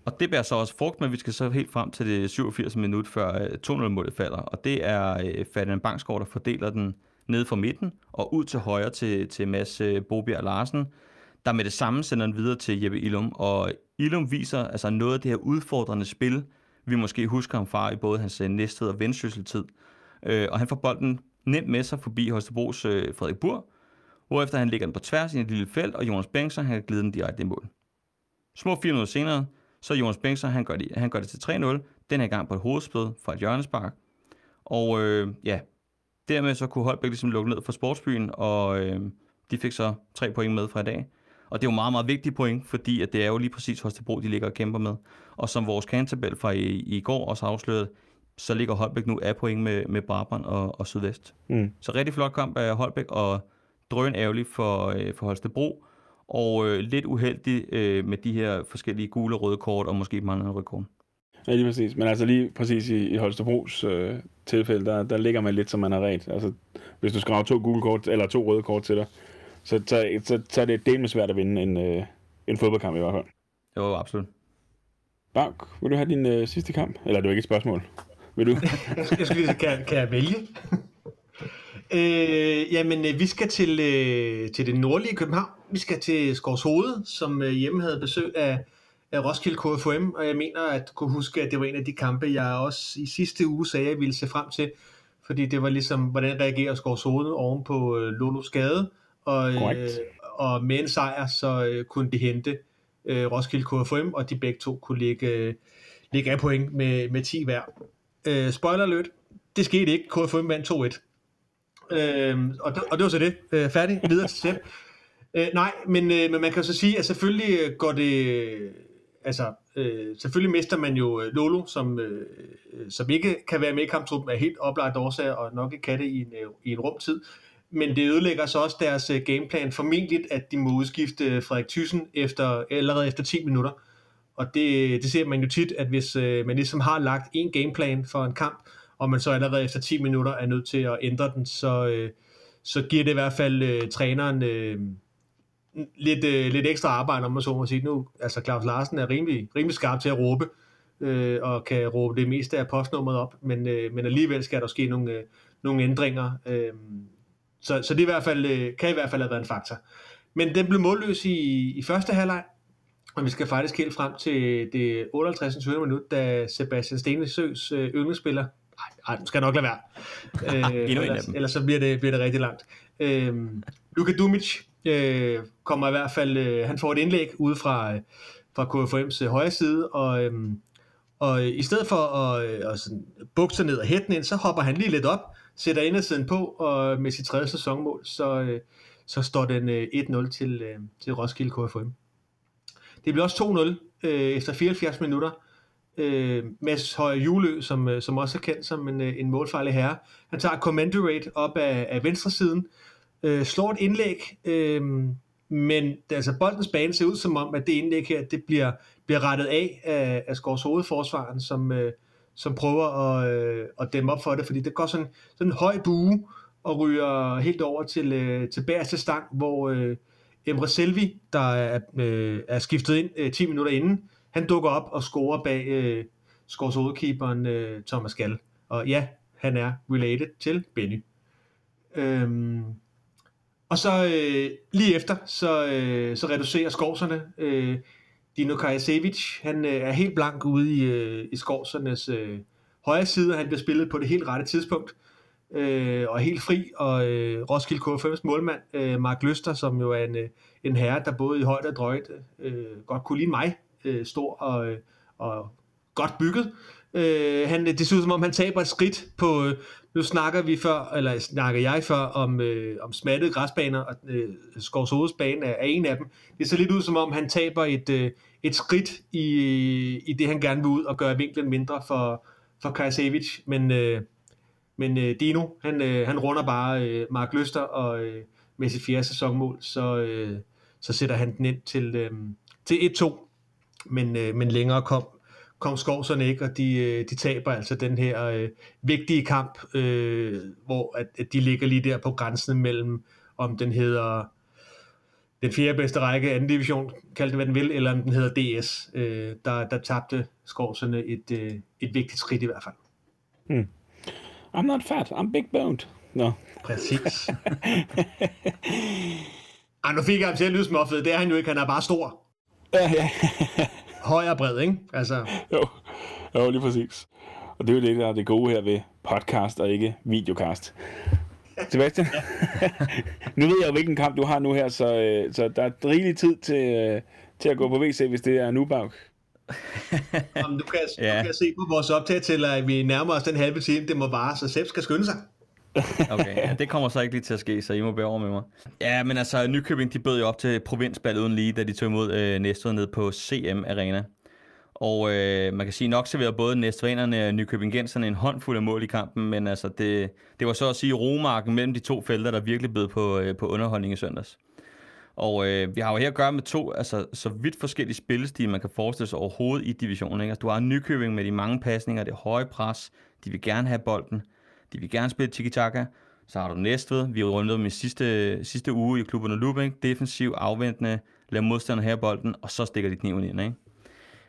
Og det bærer så også frugt, men vi skal så helt frem til det 87 minut før øh, 2-0-målet falder. Og det er øh, Ferdinand Bangsgaard, der fordeler den ned fra midten og ud til højre til, til Mads øh, Bobjerg Larsen, der med det samme sender den videre til Jeppe Ilum. Og Ilum viser altså noget af det her udfordrende spil, vi måske husker ham fra i både hans øh, og vendsysseltid. Øh, og han får bolden nemt med sig forbi Holstebros øh, Frederik Bur, hvorefter han lægger den på tværs i et lille felt, og Jonas Bengtsson han glider den direkte i mål. Små fire minutter senere, så Jonas Bengtsson han gør det, han gør det til 3-0, den her gang på et hovedspil fra et hjørnespark. Og øh, ja, dermed så kunne Holbæk ligesom lukke ned for sportsbyen, og øh, de fik så tre point med fra i dag. Og det er jo meget, meget vigtigt point, fordi at det er jo lige præcis Holstebro, de ligger og kæmper med. Og som vores kantabel fra i, i går også afslørede, så ligger Holbæk nu af point med, med Brabrand og, og Sydvest. Mm. Så rigtig flot kamp af Holbæk, og drøn ærgerlig for, øh, for Holstebro, og øh, lidt uheldig øh, med de her forskellige gule og røde kort, og måske mange røde kort. Ja, lige præcis. Men altså lige præcis i, i Holstebros øh, tilfælde, der, der ligger man lidt, som man har ret. Altså, hvis du skraver to gule kort, eller to røde kort til dig, så, så, så, så er det del med svært at vinde en, øh, en fodboldkamp i hvert fald. Jo, absolut. Bak, vil du have din øh, sidste kamp? Eller er det jo ikke et spørgsmål? Vil du? [LAUGHS] jeg skal lige, kan, kan jeg vælge? [LAUGHS] øh, jamen, øh, vi skal til, øh, til det nordlige København. Vi skal til Skovshoved, som øh, hjemme havde besøg af, af Roskilde KFM, og jeg mener at kunne huske, at det var en af de kampe, jeg også i sidste uge sagde, jeg ville se frem til, fordi det var ligesom, hvordan reagerer Skovshoved oven på øh, Lolo skade, og, øh, og med en sejr, så øh, kunne de hente øh, Roskilde KFM, og de begge to kunne ligge, øh, ligge af point med, med 10 hver. Øh, spoiler alert, det skete ikke. KFM vandt 2-1. Øh, og, det, og det var så det. Øh, færdig. Videre til selv. Øh, nej, men, øh, men man kan så sige, at selvfølgelig går det... Altså, øh, selvfølgelig mister man jo øh, Lolo, som, øh, som ikke kan være med i kamptruppen af helt oplagt årsager, og nok ikke kan det i en, øh, i en rumtid. Men det ødelægger så også deres øh, gameplan. Formentlig, at de må udskifte øh, Frederik Thyssen efter, allerede efter 10 minutter. Og det, det ser man jo tit, at hvis øh, man ligesom har lagt en gameplan for en kamp, og man så allerede efter 10 minutter er nødt til at ændre den, så, øh, så giver det i hvert fald øh, træneren øh, lidt, øh, lidt ekstra arbejde, om man så må sige. Nu, altså Claus Larsen er rimelig, rimelig skarp til at råbe, øh, og kan råbe det meste af postnummeret op, men, øh, men alligevel skal der ske nogle, øh, nogle ændringer. Øh, så, så det i hvert fald, øh, kan i hvert fald have været en faktor. Men den blev målløs i, i første halvleg, og vi skal faktisk helt frem til det 58. minut, da Sebastian Stenesøs øh, yndlingsspiller, nej, nej, skal nok lade være, [LAUGHS] øh, ellers, ellers så bliver det, bliver det rigtig langt. Øh, Luka Dumic øh, kommer i hvert fald, øh, han får et indlæg ude fra, øh, fra KFM's øh, højre side, og, øh, og i stedet for at, øh, at sådan, bukse ned og hætte ind, så hopper han lige lidt op, sætter indersiden på, og med sit tredje sæsonmål, så, øh, så står den øh, 1-0 til, øh, til Roskilde KFM. Det bliver også 2-0 øh, efter 74 minutter. Øh, Mads Højer Julø, som, øh, som også er kendt som en, øh, en målfarlig herre, han tager commando rate op af, af venstre siden, øh, slår et indlæg, øh, men altså boldens bane ser ud som om, at det indlæg her, det bliver, bliver rettet af af, af Skovs hovedforsvaren, som, øh, som prøver at, øh, at dæmme op for det, fordi det går sådan, sådan en høj bue og ryger helt over til, øh, til bagerste stang, hvor øh, Emre Selvi, der er, øh, er skiftet ind øh, 10 minutter inden, han dukker op og scorer bag øh, Skorshovedkeeperen øh, Thomas Gall. Og ja, han er related til Benny. Øhm, og så øh, lige efter, så, øh, så reducerer skovserne. Øh, Dino Kajasevic, han øh, er helt blank ude i, øh, i skovsernes øh, højre side, og han bliver spillet på det helt rette tidspunkt øh, og helt fri, og øh, Roskilde K5's målmand, øh, Mark Løster, som jo er en, øh, en herre, der både i højde og drøjt øh, godt kunne lide mig, øh, stor og, øh, og godt bygget. Øh, han, det ser ud som om, han taber et skridt på, øh, nu snakker vi før, eller snakker jeg før, om, øh, om smattede græsbaner, og øh, Skovs bane er, er en af dem. Det ser lidt ud som om, han taber et, øh, et skridt i, øh, i det, han gerne vil ud og gøre vinklen mindre for, for Kajsevic, men øh, men øh, Dino, han, øh, han runder bare øh, Mark Løster, og øh, med sit fjerde sæsonmål, så, øh, så sætter han den ind til, øh, til 1-2. Men, øh, men længere kom, kom Skovserne ikke, og de, øh, de taber altså den her øh, vigtige kamp, øh, hvor at, at de ligger lige der på grænsen mellem, om den hedder den fjerde bedste række, anden division, kald det hvad den vil, eller om den hedder DS. Øh, der, der tabte Skovserne et, øh, et vigtigt skridt i hvert fald. Hmm. I'm not fat, I'm big boned. No. Præcis. Ej, nu fik jeg ham til at lyde småfed. Det er han jo ikke, han er bare stor. Ja, ja. Høj og bred, ikke? Altså. Jo. jo, lige præcis. Og det er jo det, der er det gode her ved podcast og ikke videocast. Sebastian, [LAUGHS] nu ved jeg jo, hvilken kamp du har nu her, så, øh, så der er rigelig tid til, øh, til at gå på WC, hvis det er nu, Bag. Jamen, du, kan, ja. du kan se på vores optag til, at vi nærmer os den halve time, det må vare, så Sepp skal skynde sig okay, ja, det kommer så ikke lige til at ske, så I må bære over med mig. Ja, men altså, Nykøbing, de bød jo op til provinsballet uden lige, da de tog imod øh, Næstved ned på CM Arena. Og øh, man kan sige, nok serverede både Næstvenerne og Nykøbingenserne en håndfuld af mål i kampen, men altså, det, det var så at sige romarken mellem de to felter, der virkelig bød på, øh, på underholdning i søndags. Og øh, vi har jo her at gøre med to altså, så vidt forskellige spillestil, man kan forestille sig overhovedet i divisionen. Ikke? Altså, du har Nykøbing med de mange pasninger, det høje pres, de vil gerne have bolden. De vil gerne spille tiki-taka. Så har du Næstved. Vi har rundet med sidste, sidste uge i klubben og looping. Defensiv, afventende, laver modstander her bolden, og så stikker de kniven ind, ikke?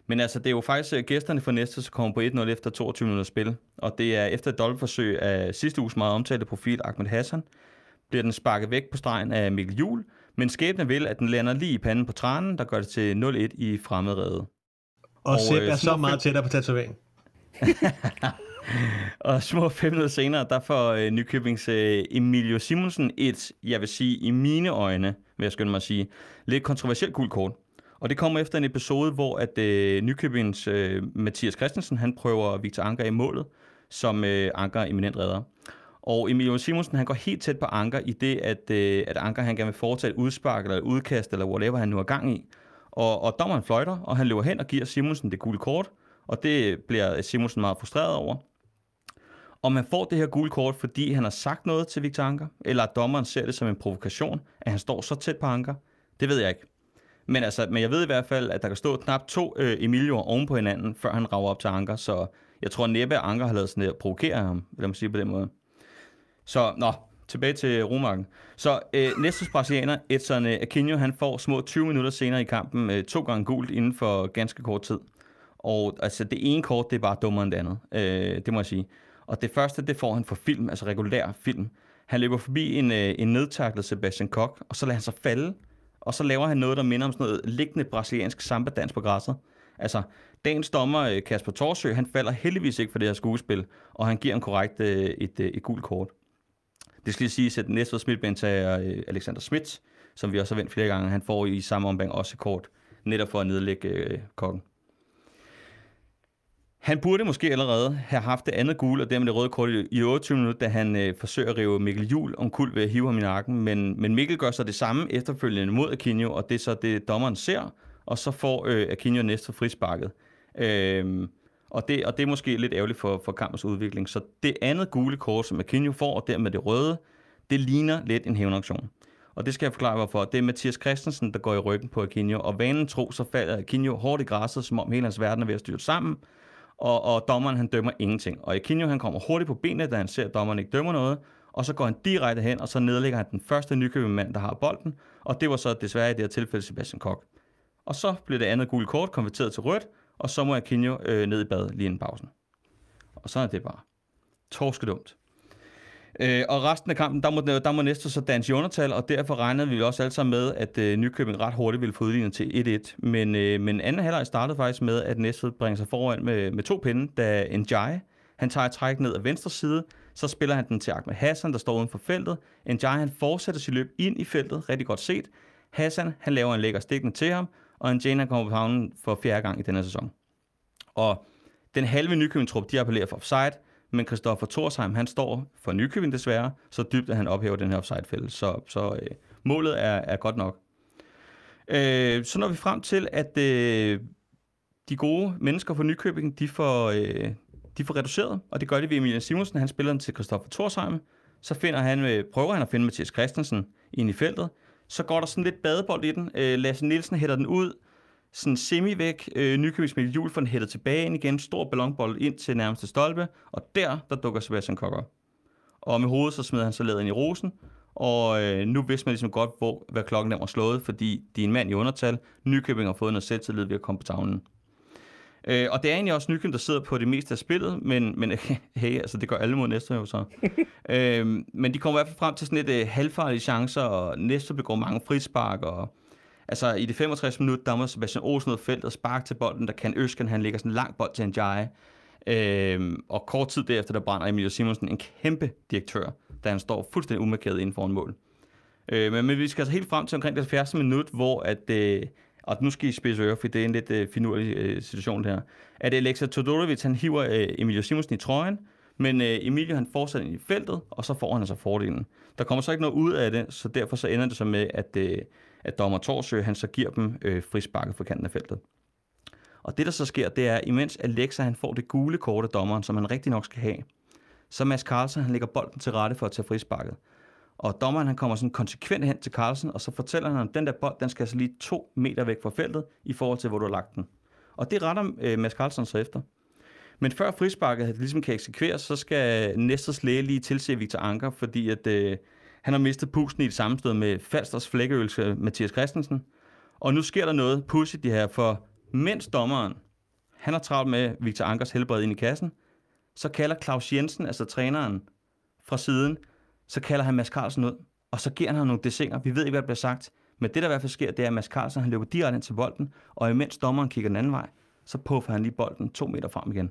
Men altså, det er jo faktisk øh, gæsterne for næste, som kommer på 1-0 efter 22 minutter spil. Og det er efter et dobbeltforsøg af sidste uges meget omtalte profil, Ahmed Hassan, bliver den sparket væk på stregen af Mikkel Jul, men skæbnen vil, at den lander lige i panden på trænen, der gør det til 0-1 i fremmedredet. Og, og Sepp øh, er så meget tættere på tatoveringen. [LAUGHS] [LAUGHS] og små fem minutter senere, der får øh, Nykøbings øh, Emilio Simonsen et, jeg vil sige, i mine øjne, vil jeg skynde mig at sige, lidt kontroversielt gult kort. Og det kommer efter en episode, hvor at øh, Nykøbings øh, Mathias Christensen, han prøver Victor Anker i målet, som øh, Anker eminent redder. Og Emilio Simonsen, han går helt tæt på Anker i det, at, øh, at Anker han gerne vil foretage et udspark eller et udkast, eller whatever han nu har gang i. Og, og dommeren fløjter, og han løber hen og giver Simonsen det gule kort, og det bliver Simonsen meget frustreret over om han får det her gule kort, fordi han har sagt noget til Victor Anker, eller at dommeren ser det som en provokation, at han står så tæt på Anker. Det ved jeg ikke. Men, altså, men jeg ved i hvert fald, at der kan stå knap to øh, Emilioer oven på hinanden, før han rager op til Anker, så jeg tror næppe, at Anker har lavet sådan at provokere ham, vil man sige på den måde. Så, nå, tilbage til Romarken. Så øh, næste brasilianer, Edson øh, Aquino, han får små 20 minutter senere i kampen øh, to gange gult inden for ganske kort tid. Og altså, det ene kort, det er bare dummere end det andet. Øh, det må jeg sige. Og det første, det får han for film, altså regulær film. Han løber forbi en, øh, en nedtaklet Sebastian Koch, og så lader han sig falde. Og så laver han noget, der minder om sådan noget liggende brasiliansk samba-dans på græsset. Altså, dagens dommer, øh, Kasper Torsø, han falder heldigvis ikke for det her skuespil, og han giver en korrekt øh, et, et, et gult kort. Det skal lige siges, at næste Smidtbænd tager øh, Alexander Schmidt, som vi også har vendt flere gange. Han får i samme omgang også kort, netop for at nedlægge øh, kokken. Han burde måske allerede have haft det andet gule, og dermed det røde kort i 28 minutter, da han øh, forsøger at rive Mikkel Jul omkuld ved at hive ham i nakken. Men, men Mikkel gør så det samme efterfølgende mod Akinjo, og det er så det, dommeren ser, og så får øh, Aquino næste frisparket. Øh, og, det, og det er måske lidt ærgerligt for, for kampens udvikling. Så det andet gule kort, som Akinjo får, og dermed det røde, det ligner lidt en hævnaktion. Og det skal jeg forklare, hvorfor. Det er Mathias Christensen, der går i ryggen på Akinjo, og vanen tro, så falder Akinjo hårdt i græsset, som om hele hans verden er ved at styre sammen, og, og dommeren han dømmer ingenting. Og Aquino han kommer hurtigt på benene, da han ser, at dommeren ikke dømmer noget, og så går han direkte hen, og så nedlægger han den første nykøbende mand, der har bolden, og det var så desværre i det her tilfælde Sebastian Koch. Og så blev det andet gule kort konverteret til rødt, og så må Aquino øh, ned i bad lige inden pausen. Og så er det bare torskedumt. Øh, og resten af kampen, der må, der må næste så danse undertal, og derfor regnede vi også alle sammen med, at øh, Nykøbing ret hurtigt ville få udlignet til 1-1. Men, øh, men anden halvleg startede faktisk med, at Næstved bringer sig foran med, med to pinde, da Njai, han tager et træk ned ad venstre side, så spiller han den til Ahmed Hassan, der står uden for feltet. Njai, han fortsætter sit løb ind i feltet, rigtig godt set. Hassan, han laver en lækker stikken til ham, og Njai, han kommer på havnen for fjerde gang i denne sæson. Og den halve Nykøbing-trup, de appellerer for offside, men Christoffer Torsheim, han står for Nykøbing desværre, så dybt, at han ophæver den her offside-fælde. Så, så øh, målet er, er godt nok. Øh, så når vi frem til, at øh, de gode mennesker fra Nykøbing, de får, øh, de får reduceret, og det gør det ved Emilian Simonsen. Han spiller den til Christoffer Torsheim. Så finder han, øh, prøver han at finde Mathias Christensen ind i feltet. Så går der sådan lidt badebold i den. Øh, Lasse Nielsen hætter den ud sådan semi væk. Øh, Nykøbings Mikkel Hjul får den hættet tilbage ind igen. Stor ballonbold ind til nærmeste stolpe. Og der, der dukker Sebastian Kokker. Og med hovedet, så smider han så ind i rosen. Og øh, nu vidste man ligesom godt, hvor, hvad klokken der var slået, fordi de er en mand i undertal. Nykøbing har fået noget selvtillid ved at komme på tavlen. Øh, og det er egentlig også Nykøbing, der sidder på det meste af spillet, men, men [LAUGHS] hey, altså det gør alle mod næste jo så. [LAUGHS] øh, men de kommer i hvert fald frem til sådan lidt øh, halvfarlige chancer, og næste begår mange frispark, og Altså i det 65 minutter, der må Sebastian Olsen ud af feltet og sparke til bolden, der kan Øsken, han lægger sådan en lang bold til en Jai. Øhm, og kort tid derefter, der brænder Emilio Simonsen en kæmpe direktør, da han står fuldstændig umarkeret inden for en mål. Øh, men, men vi skal altså helt frem til omkring det 70. minut, hvor at, øh, og nu skal I spidse ører, for det er en lidt øh, finurlig øh, situation der, at Alexa Todorovic, han hiver øh, Emilio Simonsen i trøjen, men øh, Emilio han fortsætter ind i feltet, og så får han altså fordelen. Der kommer så ikke noget ud af det, så derfor så ender det så med, at, øh, at dommer Torsø, han så giver dem øh, frisparket fra kanten af feltet. Og det, der så sker, det er, imens Alexa han får det gule kort af dommeren, som han rigtig nok skal have, så Mads Carlsen, han lægger bolden til rette for at tage frisparket. Og dommeren, han kommer sådan konsekvent hen til Carlsen, og så fortæller han, at den der bold, den skal altså lige to meter væk fra feltet, i forhold til, hvor du har lagt den. Og det retter øh, Mads Carlsen så efter. Men før frisparket ligesom kan eksekveres, så skal Næsters læge lige tilse Victor Anker, fordi at, øh, han har mistet pusten i et sammenstød med Falsters flækkeølse Mathias Christensen. Og nu sker der noget pudsigt det her, for mens dommeren, han har travlt med Victor Ankers helbred ind i kassen, så kalder Claus Jensen, altså træneren fra siden, så kalder han Mads Carlsen ud, og så giver han ham nogle desinger. Vi ved ikke, hvad der bliver sagt, men det, der i hvert fald sker, det er, at Mads Carlsen han løber direkte ind til bolden, og imens dommeren kigger den anden vej, så puffer han lige bolden to meter frem igen.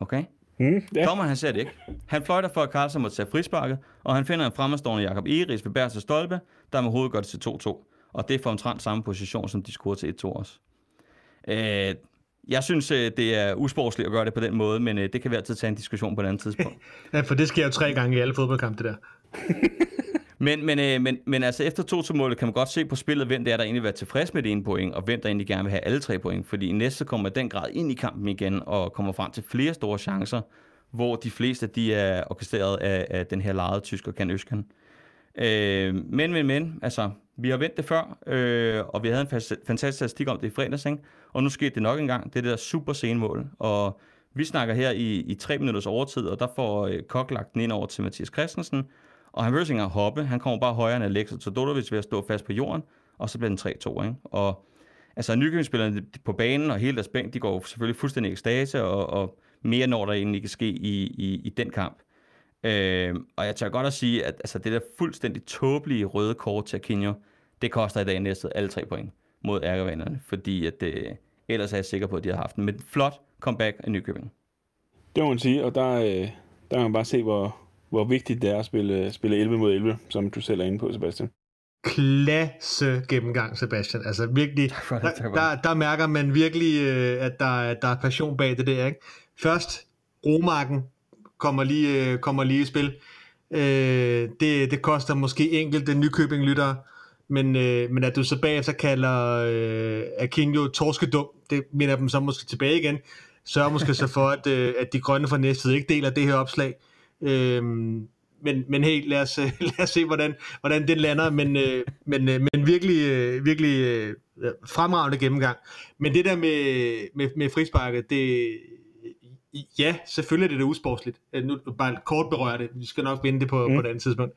Okay? Mm, ja. Dommeren han ser det ikke. Han fløjter for, at Carlsen må tage frisparket, og han finder en fremmedstående Jakob Eris ved Bærs Stolpe, der med hovedet gør det til 2-2. Og det er for omtrent samme position, som de scorer til 1-2 også. Øh, jeg synes, øh, det er usportsligt at gøre det på den måde, men øh, det kan vi altid tage en diskussion på et andet tidspunkt. [LAUGHS] ja, for det sker jo tre gange i alle fodboldkampe, det der. [LAUGHS] Men, men, øh, men, men altså efter 2 2 målet kan man godt se på spillet, hvem det er, der egentlig vil være tilfreds med det ene point, og hvem der egentlig gerne vil have alle tre point. Fordi næste kommer i den grad ind i kampen igen, og kommer frem til flere store chancer, hvor de fleste de er orkestreret af, af den her lejede tysker, Kan Øskan. Øh, men, men, men, altså, vi har vendt det før, øh, og vi havde en fantastisk statistik om det i fredags, ikke? og nu skete det nok engang. Det er det der super senmål, og vi snakker her i, i tre minutters overtid, og der får øh, Kok lagt den ind over til Mathias Christensen, og han vil ikke engang hoppe. Han kommer bare højere end Alexis Todorovic ved at stå fast på jorden, og så bliver den 3-2. Ikke? Og altså, Nykøbing-spillerne på banen og hele deres bænk, de går selvfølgelig fuldstændig ekstase, og, og mere når der egentlig kan ske i, i, i den kamp. Øh, og jeg tør godt at sige, at altså, det der fuldstændig tåbelige røde kort til Aquino, det koster i dag næsten alle tre point mod ærkevanerne, fordi at, øh, ellers er jeg sikker på, at de har haft en flot comeback af Nykøbing. Det må man sige, og der, øh, der kan man bare se, hvor, hvor vigtigt det er at spille, spille 11 mod 11, som du selv er inde på, Sebastian. Klasse gennemgang, Sebastian. Altså virkelig, der, der, der mærker man virkelig, øh, at der, der er passion bag det der. Ikke? Først Romarken kommer lige, øh, kommer lige i spil. Øh, det, det koster måske enkelte Nykøbing-lyttere, men, men at du så bagefter kalder øh, Akinjo torskedum, det minder dem så måske tilbage igen, sørger måske så for, at, at de grønne fra næstet ikke deler det her opslag. Øhm, men, men hey, lad os, [LAUGHS] lad os se, hvordan, hvordan den lander, men, øh, men, øh, men virkelig, øh, virkelig øh, fremragende gennemgang. Men det der med, med, med frisparket, det, ja, selvfølgelig er det det usportsligt. Øh, nu bare kort berøre det, vi skal nok vinde det på, mm. på et andet tidspunkt.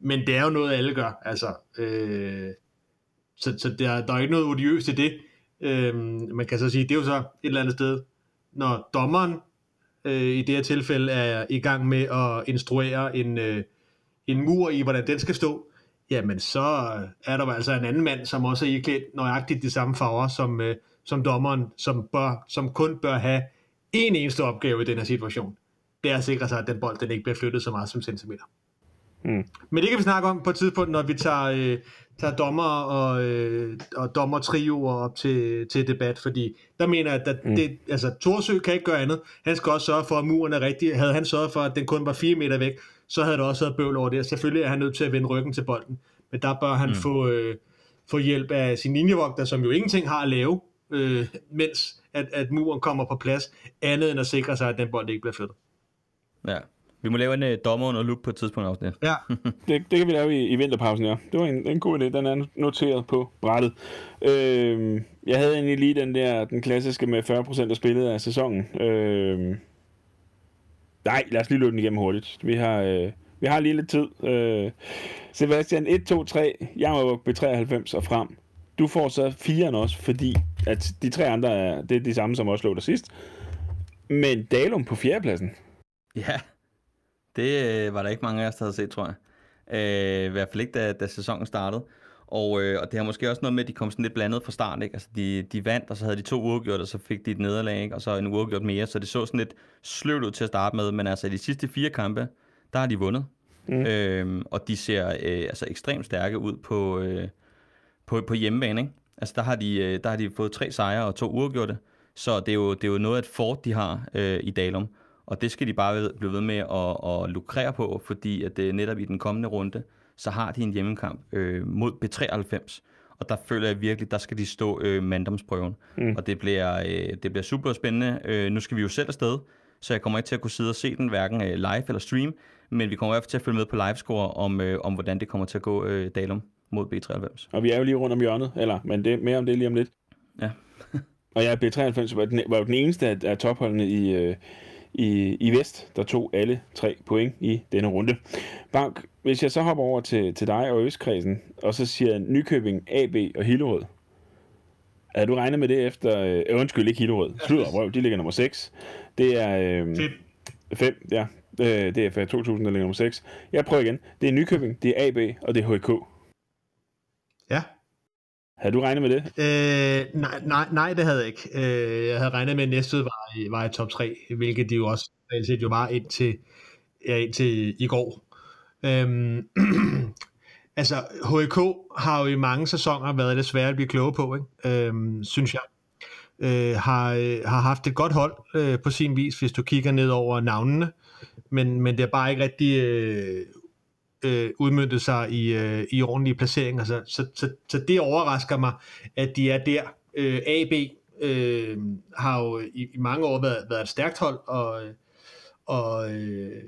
Men det er jo noget, alle gør, altså. Øh, så så der, der er ikke noget odiøst i det. Øh, man kan så sige, det er jo så et eller andet sted, når dommeren øh, i det her tilfælde er i gang med at instruere en, øh, en mur i, hvordan den skal stå, jamen så er der altså en anden mand, som også er iklædt nøjagtigt de samme farver som, øh, som dommeren, som, bør, som kun bør have en eneste opgave i den her situation. Det er at sikre sig, at den bold den ikke bliver flyttet så meget som centimeter. Mm. Men det kan vi snakke om på et tidspunkt, når vi tager, øh, tager dommer og, øh, og dommer trioer op til, til debat, fordi der mener jeg, at mm. det, altså, Torsø kan ikke gøre andet. Han skal også sørge for, at muren er rigtig. Havde han sørget for, at den kun var 4 meter væk, så havde det også været bøvl over det. Selvfølgelig er han nødt til at vende ryggen til bolden, men der bør han mm. få, øh, få hjælp af sin linjevogter, som jo ingenting har at lave, øh, mens at, at muren kommer på plads, andet end at sikre sig, at den bold ikke bliver flyttet. Ja, vi må lave en uh, dommer under loop på et tidspunkt afsnit. Ja. [LAUGHS] det, det kan vi lave i, i vinterpausen, ja. Det var en, en god idé. Den er noteret på brættet. Øh, jeg havde egentlig lige den der, den klassiske med 40% af spillet af sæsonen. Øh, nej, lad os lige løbe den igennem hurtigt. Vi har, øh, vi har lige lidt tid. Øh, Sebastian, 1, 2, 3. Jeg må på 93 og frem. Du får så 4'eren også, fordi at de tre andre er, det er de samme, som også lå der sidst. Men Dalum på fjerdepladsen. Ja, det øh, var der ikke mange af os, der havde set, tror jeg. Øh, I hvert fald ikke, da, da sæsonen startede. Og, øh, og det har måske også noget med, at de kom sådan lidt blandet fra start. Ikke? Altså, de, de vandt, og så havde de to uafgjort, og så fik de et nederlag, ikke? og så en uafgjort mere. Så det så sådan lidt sløvt ud til at starte med. Men altså, i de sidste fire kampe, der har de vundet. Mm. Øh, og de ser øh, altså ekstremt stærke ud på, øh, på, på hjemmebane. Ikke? Altså, der har, de, øh, der har de fået tre sejre og to uafgjorte. Så det er jo, det er jo noget af et fort, de har øh, i Dalum. Og det skal de bare blive ved med at, at lukrere på, fordi at det netop i den kommende runde, så har de en hjemmekamp øh, mod B93. Og der føler jeg virkelig, der skal de stå øh, manddomsprøven. Mm. Og det bliver, øh, det bliver super spændende. Øh, nu skal vi jo selv afsted, så jeg kommer ikke til at kunne sidde og se den, hverken øh, live eller stream. Men vi kommer i hvert fald til at følge med på livescore om, øh, om hvordan det kommer til at gå øh, Dalum mod B93. Og vi er jo lige rundt om hjørnet, eller, men det mere om det lige om lidt. Ja. [LAUGHS] Og jeg B93 var den, var jo den eneste af, af topholdene i, øh, i, i Vest, der tog alle tre point i denne runde. Bank, hvis jeg så hopper over til, til dig og Østkredsen, og så siger Nykøbing, AB og Hillerød. Er du regnet med det efter... Øh, undskyld, ikke Hillerød. Slutter røv, de ligger nummer 6. Det er... Øh, 5, ja. Øh, det er for 2000, der ligger nummer 6. Jeg prøver igen. Det er Nykøbing, det er AB, og det er HK. Ja. Havde du regnet med det? Øh, nej, nej, nej, det havde jeg ikke. Øh, jeg havde regnet med, at Næstved var, i, var i top 3, hvilket de jo også reelt set jo var indtil, ja, indtil i går. Øhm, [CLEARS THROAT] altså, HK har jo i mange sæsoner været lidt svært at blive kloge på, ikke? Øhm, synes jeg. Øh, har, øh, har haft et godt hold øh, på sin vis, hvis du kigger ned over navnene, men, men det er bare ikke rigtig øh, øh, udmyndte sig i, øh, i ordentlige placeringer. Så, så, så, så det overrasker mig, at de er der. Øh, AB øh, har jo i, i mange år været, været et stærkt hold, og, og øh,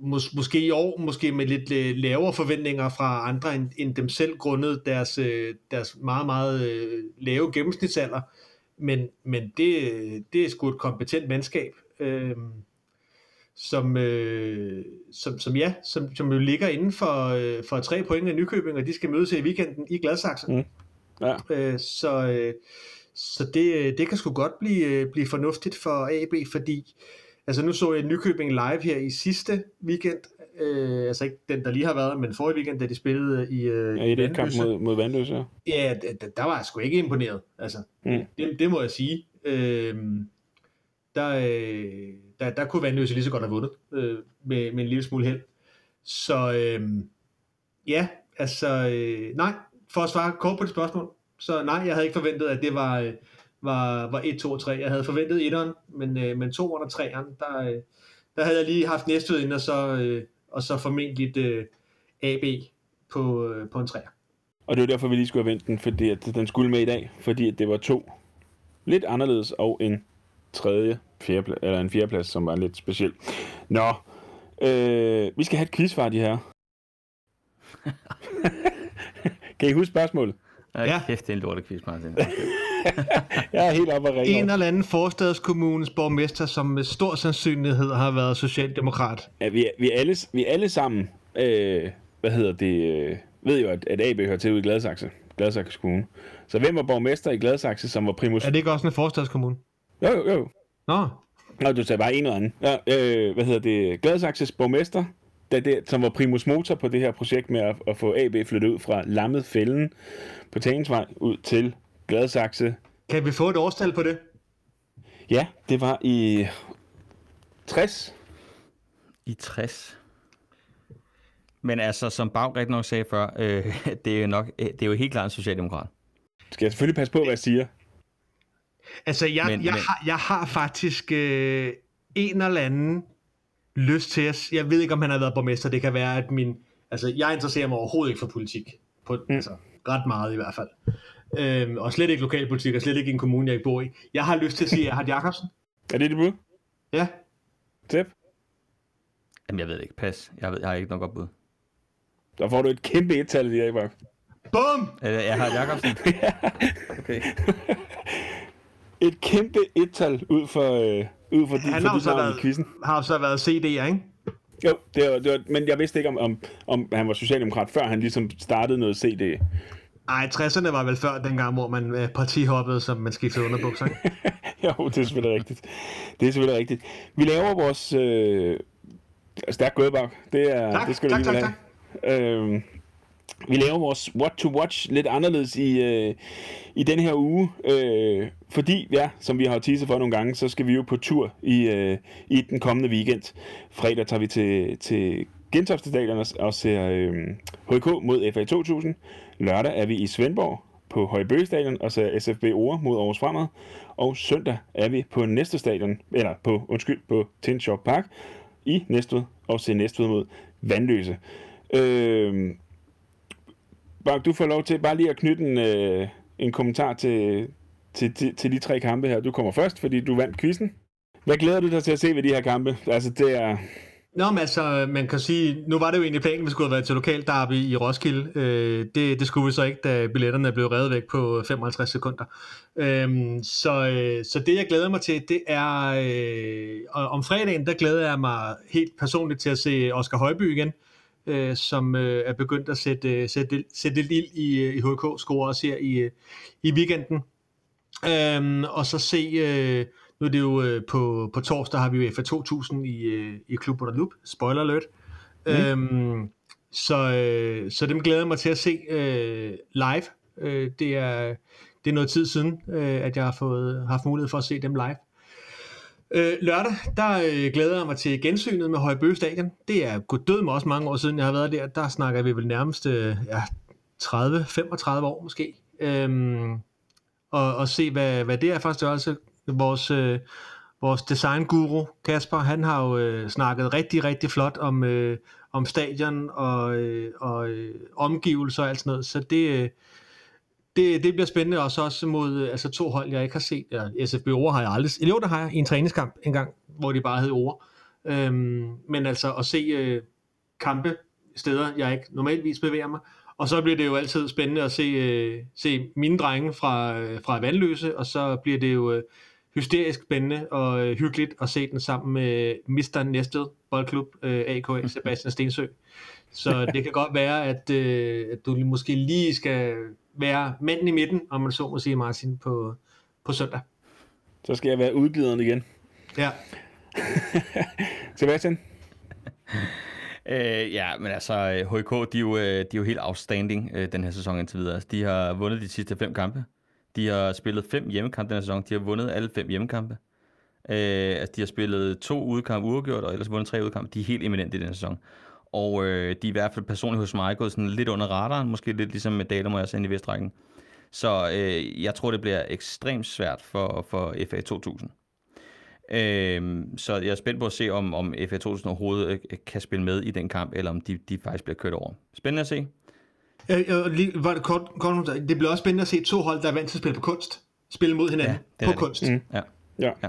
mås, måske i år, måske med lidt øh, lavere forventninger fra andre end, end dem selv, grundet deres, øh, deres meget, meget øh, lave gennemsnitsalder. Men, men det, øh, det er sgu et kompetent mandskab. Øh, som, øh, som, som ja, som, som jo ligger inden for, øh, for tre point af Nykøbing, og de skal mødes i weekenden i Gladsaxe. Mm. Ja. Øh, så øh, så det, det kan sgu godt blive, øh, blive fornuftigt for AB, fordi altså nu så jeg Nykøbing live her i sidste weekend, øh, altså ikke den, der lige har været, men forrige weekend, da de spillede i, øh, ja, i, i det kamp mod, mod Vandløse. Ja, ja der, der var jeg sgu ikke imponeret, altså. Mm. Det, det må jeg sige. Øh, der, øh, der, der kunne Vandløse lige så godt have vundet øh, med, med en lille smule held. Så øh, ja, altså øh, nej, for at svare kort på det spørgsmål, så nej, jeg havde ikke forventet, at det var, øh, var, var 1, 2 og 3. Jeg havde forventet 1'eren, men, øh, men 2'eren og 3'eren, der, øh, der havde jeg lige haft næste ind, og så, øh, og så formentlig øh, AB på, øh, på en 3'er. Og det er derfor, vi lige skulle have vendt den, fordi at den skulle med i dag, fordi at det var to lidt anderledes, og en tredje, fjerde, eller en fjerdeplads, som var lidt speciel. Nå, øh, vi skal have et quizfart, de her. [LAUGHS] kan I huske spørgsmålet? Ja. Kæft, det er en lortequiz, Martin. [LAUGHS] jeg er helt oppe ringe En eller anden forstadskommunes borgmester, som med stor sandsynlighed har været socialdemokrat. Ja, vi, vi, alle, vi alle sammen, øh, hvad hedder det, øh, ved jo, at, at AB hører til ude i Gladsaxe, Gladsaxe Kommune. Så hvem var borgmester i Gladsaxe, som var primus? Er det ikke også en forstadskommune? Jo, jo, jo. Nå. Nå, du sagde bare en eller anden. Ja, øh, hvad hedder det? Gladsaxes borgmester, der det, som var primus motor på det her projekt med at, at få AB flyttet ud fra Lammet Fælden på Tagensvej ud til Gladsaxe. Kan vi få et årstal på det? Ja, det var i 60. I 60. Men altså, som Bag rigtig nok sagde før, øh, [LAUGHS] det, er jo nok, det er jo helt klart en socialdemokrat. Skal jeg selvfølgelig passe på, hvad jeg siger? Altså, jeg, men, jeg, men... Har, jeg har faktisk øh, en eller anden lyst til at... Jeg ved ikke, om han har været borgmester. Det kan være, at min... Altså, jeg interesserer mig overhovedet ikke for politik. På, mm. altså, ret meget i hvert fald. Øhm, og slet ikke lokalpolitik, og slet ikke i en kommune, jeg ikke bor i. Jeg har lyst til at sige Erhard Jacobsen. Er det dit bud? Ja. Tip? Jamen, jeg ved ikke. Pas. Jeg, ved, jeg har ikke nok godt bud. Der får du et kæmpe et-tal i dag, Mark. Bum! Jeg har Jacobsen. [LAUGHS] ja. Okay. [LAUGHS] et kæmpe et-tal ud for, øh, ud for, Han for har, så været, quizzen. har så været CD'er, ikke? Jo, det var, det var, men jeg vidste ikke, om, om, om han var socialdemokrat, før han ligesom startede noget CD. Ej, 60'erne var vel før dengang, hvor man øh, partihoppede, som man skiftede underbukser. [LAUGHS] jo, det er selvfølgelig rigtigt. Det er selvfølgelig rigtigt. Vi laver vores... Øh, stærk gået, Bak. Det, er, tak, det skal tak, du lige tak, have. Øh, vi laver vores What to Watch lidt anderledes i, øh, i den her uge, øh, fordi, ja, som vi har teaset for nogle gange, så skal vi jo på tur i, øh, i den kommende weekend. Fredag tager vi til, til Gentofte Stadion og ser øh, HK mod FA 2000. Lørdag er vi i Svendborg på Højbøge Stadion og ser SFB Ore mod Aarhus Fremad. Og søndag er vi på næste stadion, eller på, undskyld, på Tinshop Park i Næstved og ser Næstved mod Vandløse. Øh, Bak, du får lov til bare lige at knytte en, øh, en kommentar til, til, til, til de tre kampe her. Du kommer først, fordi du vandt quizzen. Hvad glæder du dig til at se ved de her kampe? Altså, det er... Nå, men altså, man kan sige, nu var det jo egentlig planen, at vi skulle have været til lokal derby i Roskilde. Øh, det, det skulle vi så ikke, da billetterne blev revet væk på øh, 55 sekunder. Øh, så, øh, så det, jeg glæder mig til, det er, øh, om fredagen, der glæder jeg mig helt personligt til at se Oscar Højby igen, øh, som øh, er begyndt at sætte, sætte, sætte lidt ild i, i HK, score også her i, i weekenden. Øh, og så se... Øh, nu er det jo øh, på, på torsdag har vi jo FA 2000 i, øh, i Klub Loop. Spoiler alert. Mm. Øhm, så, øh, så dem glæder jeg mig til at se øh, live. Øh, det, er, det er noget tid siden, øh, at jeg har fået haft mulighed for at se dem live. Øh, lørdag, der øh, glæder jeg mig til gensynet med Højbø Stadion. Det er gået død med også mange år siden, jeg har været der. Der snakker vi vel nærmest øh, ja, 30-35 år måske. Øhm, og, og se, hvad, hvad det er for størrelse vores, øh, vores designguru Kasper, han har jo øh, snakket rigtig, rigtig flot om, øh, om stadion og, øh, og øh, omgivelser og alt sådan noget, så det, øh, det, det bliver spændende også, også mod øh, altså to hold, jeg ikke har set. Ja, SFB Ore har jeg aldrig. Jo, der har jeg i en træningskamp en gang, hvor de bare hed Ore. Øhm, men altså at se øh, kampe steder, jeg ikke normalvis bevæger mig, og så bliver det jo altid spændende at se, øh, se mine drenge fra, øh, fra Vandløse, og så bliver det jo øh, hysterisk spændende og øh, hyggeligt at se den sammen med Mr. Næsted Boldklub, øh, AK [LAUGHS] Sebastian Stensø. Så det kan godt være, at, øh, at du måske lige skal være manden i midten, om man så må sige, Martin, på, på søndag. Så skal jeg være udglideren igen. Ja. [LAUGHS] Sebastian? [LAUGHS] Øh, ja, men altså, HK, de er jo, øh, de er jo helt outstanding øh, den her sæson indtil videre. Altså, de har vundet de sidste fem kampe. De har spillet fem hjemmekampe den her sæson. De har vundet alle fem hjemmekampe. Øh, altså, de har spillet to udekampe uafgjort, og ellers vundet tre udekampe. De er helt eminente i den her sæson. Og øh, de er i hvert fald personligt hos mig gået sådan lidt under radaren, måske lidt ligesom med Dalum og jeg i Vestrækken. Så øh, jeg tror, det bliver ekstremt svært for, for FA 2000. Øh, så jeg er spændt på at se, om, om FA 2000 overhovedet øh, kan spille med i den kamp, eller om de, de faktisk bliver kørt over. Spændende at se. Øh, øh, lige, var det, kort, kort, det bliver også spændende at se to hold, der er vant til at spille på kunst, spille mod hinanden ja, på kunst. Mm. Ja. ja. ja.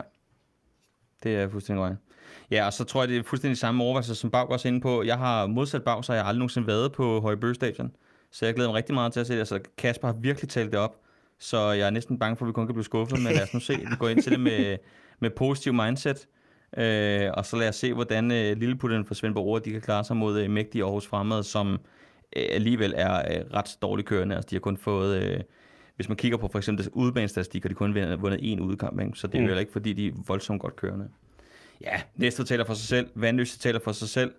Det er fuldstændig rigtigt. Ja, og så tror jeg, det er fuldstændig samme overvejelse, som Bag også inde på. Jeg har modsat Bag, så har jeg aldrig nogensinde været på Højbø Stadion. Så jeg glæder mig rigtig meget til at se det. Altså, Kasper har virkelig talt det op, så jeg er næsten bange for, at vi kun kan blive skuffet. Men lad os nu se. Vi går ind til det med, [LAUGHS] med positiv mindset. Øh, og så lad os se, hvordan øh, Lilleputten for Svendborg Ore, de kan klare sig mod øh, mægtige Aarhus Fremad, som øh, alligevel er øh, ret dårligt kørende. Altså, de har kun fået... Øh, hvis man kigger på for eksempel deres udbanestatistik, har de kun vundet én udkamp, ikke? så det er mm. jo ikke, fordi de er voldsomt godt kørende. Ja, næste taler for sig selv, Vandløse taler for sig selv.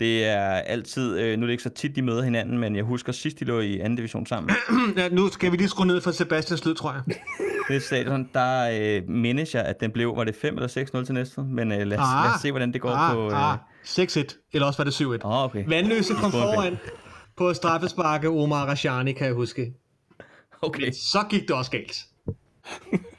Det er altid, øh, nu er det ikke så tit, de møder hinanden, men jeg husker sidst, de lå i anden division sammen. [CLEARS THROAT] ja, nu skal vi lige skrue ned for Sebastians lyd, tror jeg. [LAUGHS] det stadion, der øh, mindes jeg, at den blev, var det 5 eller 6-0 til næste, men øh, lad, os, ah, lad os se, hvordan det går ah, på... Øh... Ah, 6-1, eller også var det 7-1. Oh, okay. Vandløse kom foran på straffesparke Omar Rashani, kan jeg huske. Okay. Men så gik det også galt. [LAUGHS]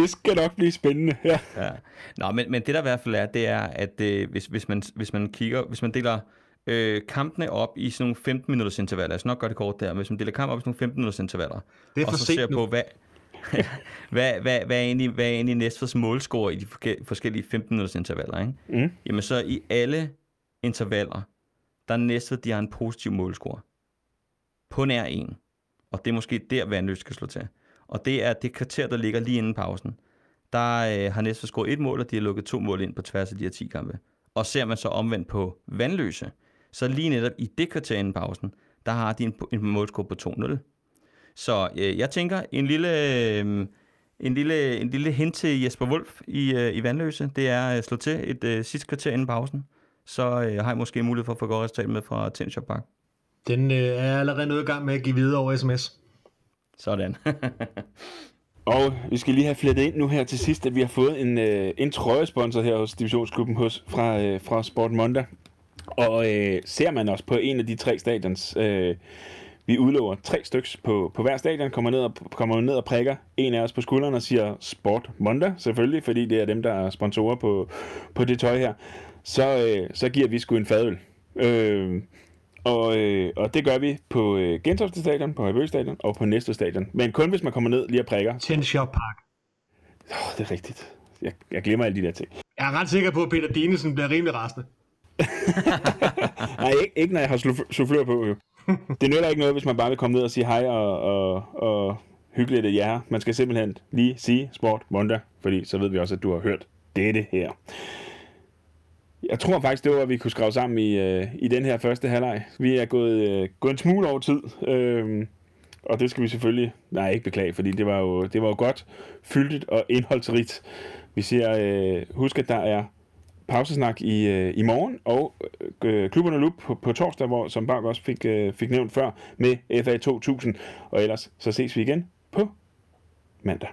det skal nok blive spændende, ja. ja. Nå, men, men det der i hvert fald er, det er, at øh, hvis, hvis, man, hvis man kigger, hvis man deler øh, kampene op i sådan nogle 15 minutters intervaller, jeg skal nok gøre det kort der, men hvis man deler kamp op i sådan nogle 15 minutters intervaller, det er og så ser nu. på, hvad, [LAUGHS] hvad, hvad, hvad, er egentlig, hvad er egentlig Næstveds målscore i de forskellige 15 minutters intervaller, ikke? Mm. Jamen så i alle intervaller, der er Næstved, de har en positiv målscore. På nær en. Og det er måske der, Vandløs skal slå til. Og det er det kvarter, der ligger lige inden pausen. Der øh, har Næstved scoret et mål, og de har lukket to mål ind på tværs af de her 10 kampe. Og ser man så omvendt på Vandløse, så lige netop i det kvarter inden pausen, der har de en, en målscore på 2-0. Så øh, jeg tænker, en lille, øh, en, lille, en lille hint til Jesper Wolf i, øh, i Vandløse, det er at slå til et øh, sidste kvarter inden pausen. Så øh, har jeg måske mulighed for at få godt resultat med fra Tennis Park. Den øh, er allerede noget i gang med at give videre over sms. Sådan. [LAUGHS] og vi skal lige have flettet ind nu her til sidst, at vi har fået en, øh, en trøjesponsor her hos Divisionsklubben hos, fra, øh, fra Sport Monday. Og øh, ser man også på en af de tre stadions, øh, vi udlover tre styks på, på hver stadion, kommer ned, og, kommer ned og prikker en af os på skulderen og siger Sport Monday, selvfølgelig, fordi det er dem, der er sponsorer på, på det tøj her. Så, øh, så giver vi sgu en fadøl. Øh, og, øh, og det gør vi på øh, Gentofte Stadion, på Højbø Stadion og på næste stadion. Men kun hvis man kommer ned lige og prikker. Til Shop Park. Oh, det er rigtigt. Jeg, jeg glemmer alle de der ting. Jeg er ret sikker på, at Peter Dinesen bliver rimelig rasende. [LAUGHS] Nej, ikke, ikke når jeg har soufflør på, jo. Det nytter ikke noget, hvis man bare vil komme ned og sige hej og, og, og hyggeligt af jer. Man skal simpelthen lige sige sport Monda, fordi så ved vi også, at du har hørt dette her. Jeg tror faktisk, det var, at vi kunne skrive sammen i, øh, i den her første halvleg. Vi er gået, øh, gået en smule over tid, øh, og det skal vi selvfølgelig nej, ikke beklage, fordi det var jo, det var jo godt, fyldigt og indholdsrigt. Vi siger, øh, husk, at der er pausesnak i, øh, i morgen, og øh, klubberne Loop på, på torsdag, hvor, som Bark også fik, øh, fik nævnt før, med FA 2000. Og ellers så ses vi igen på mandag.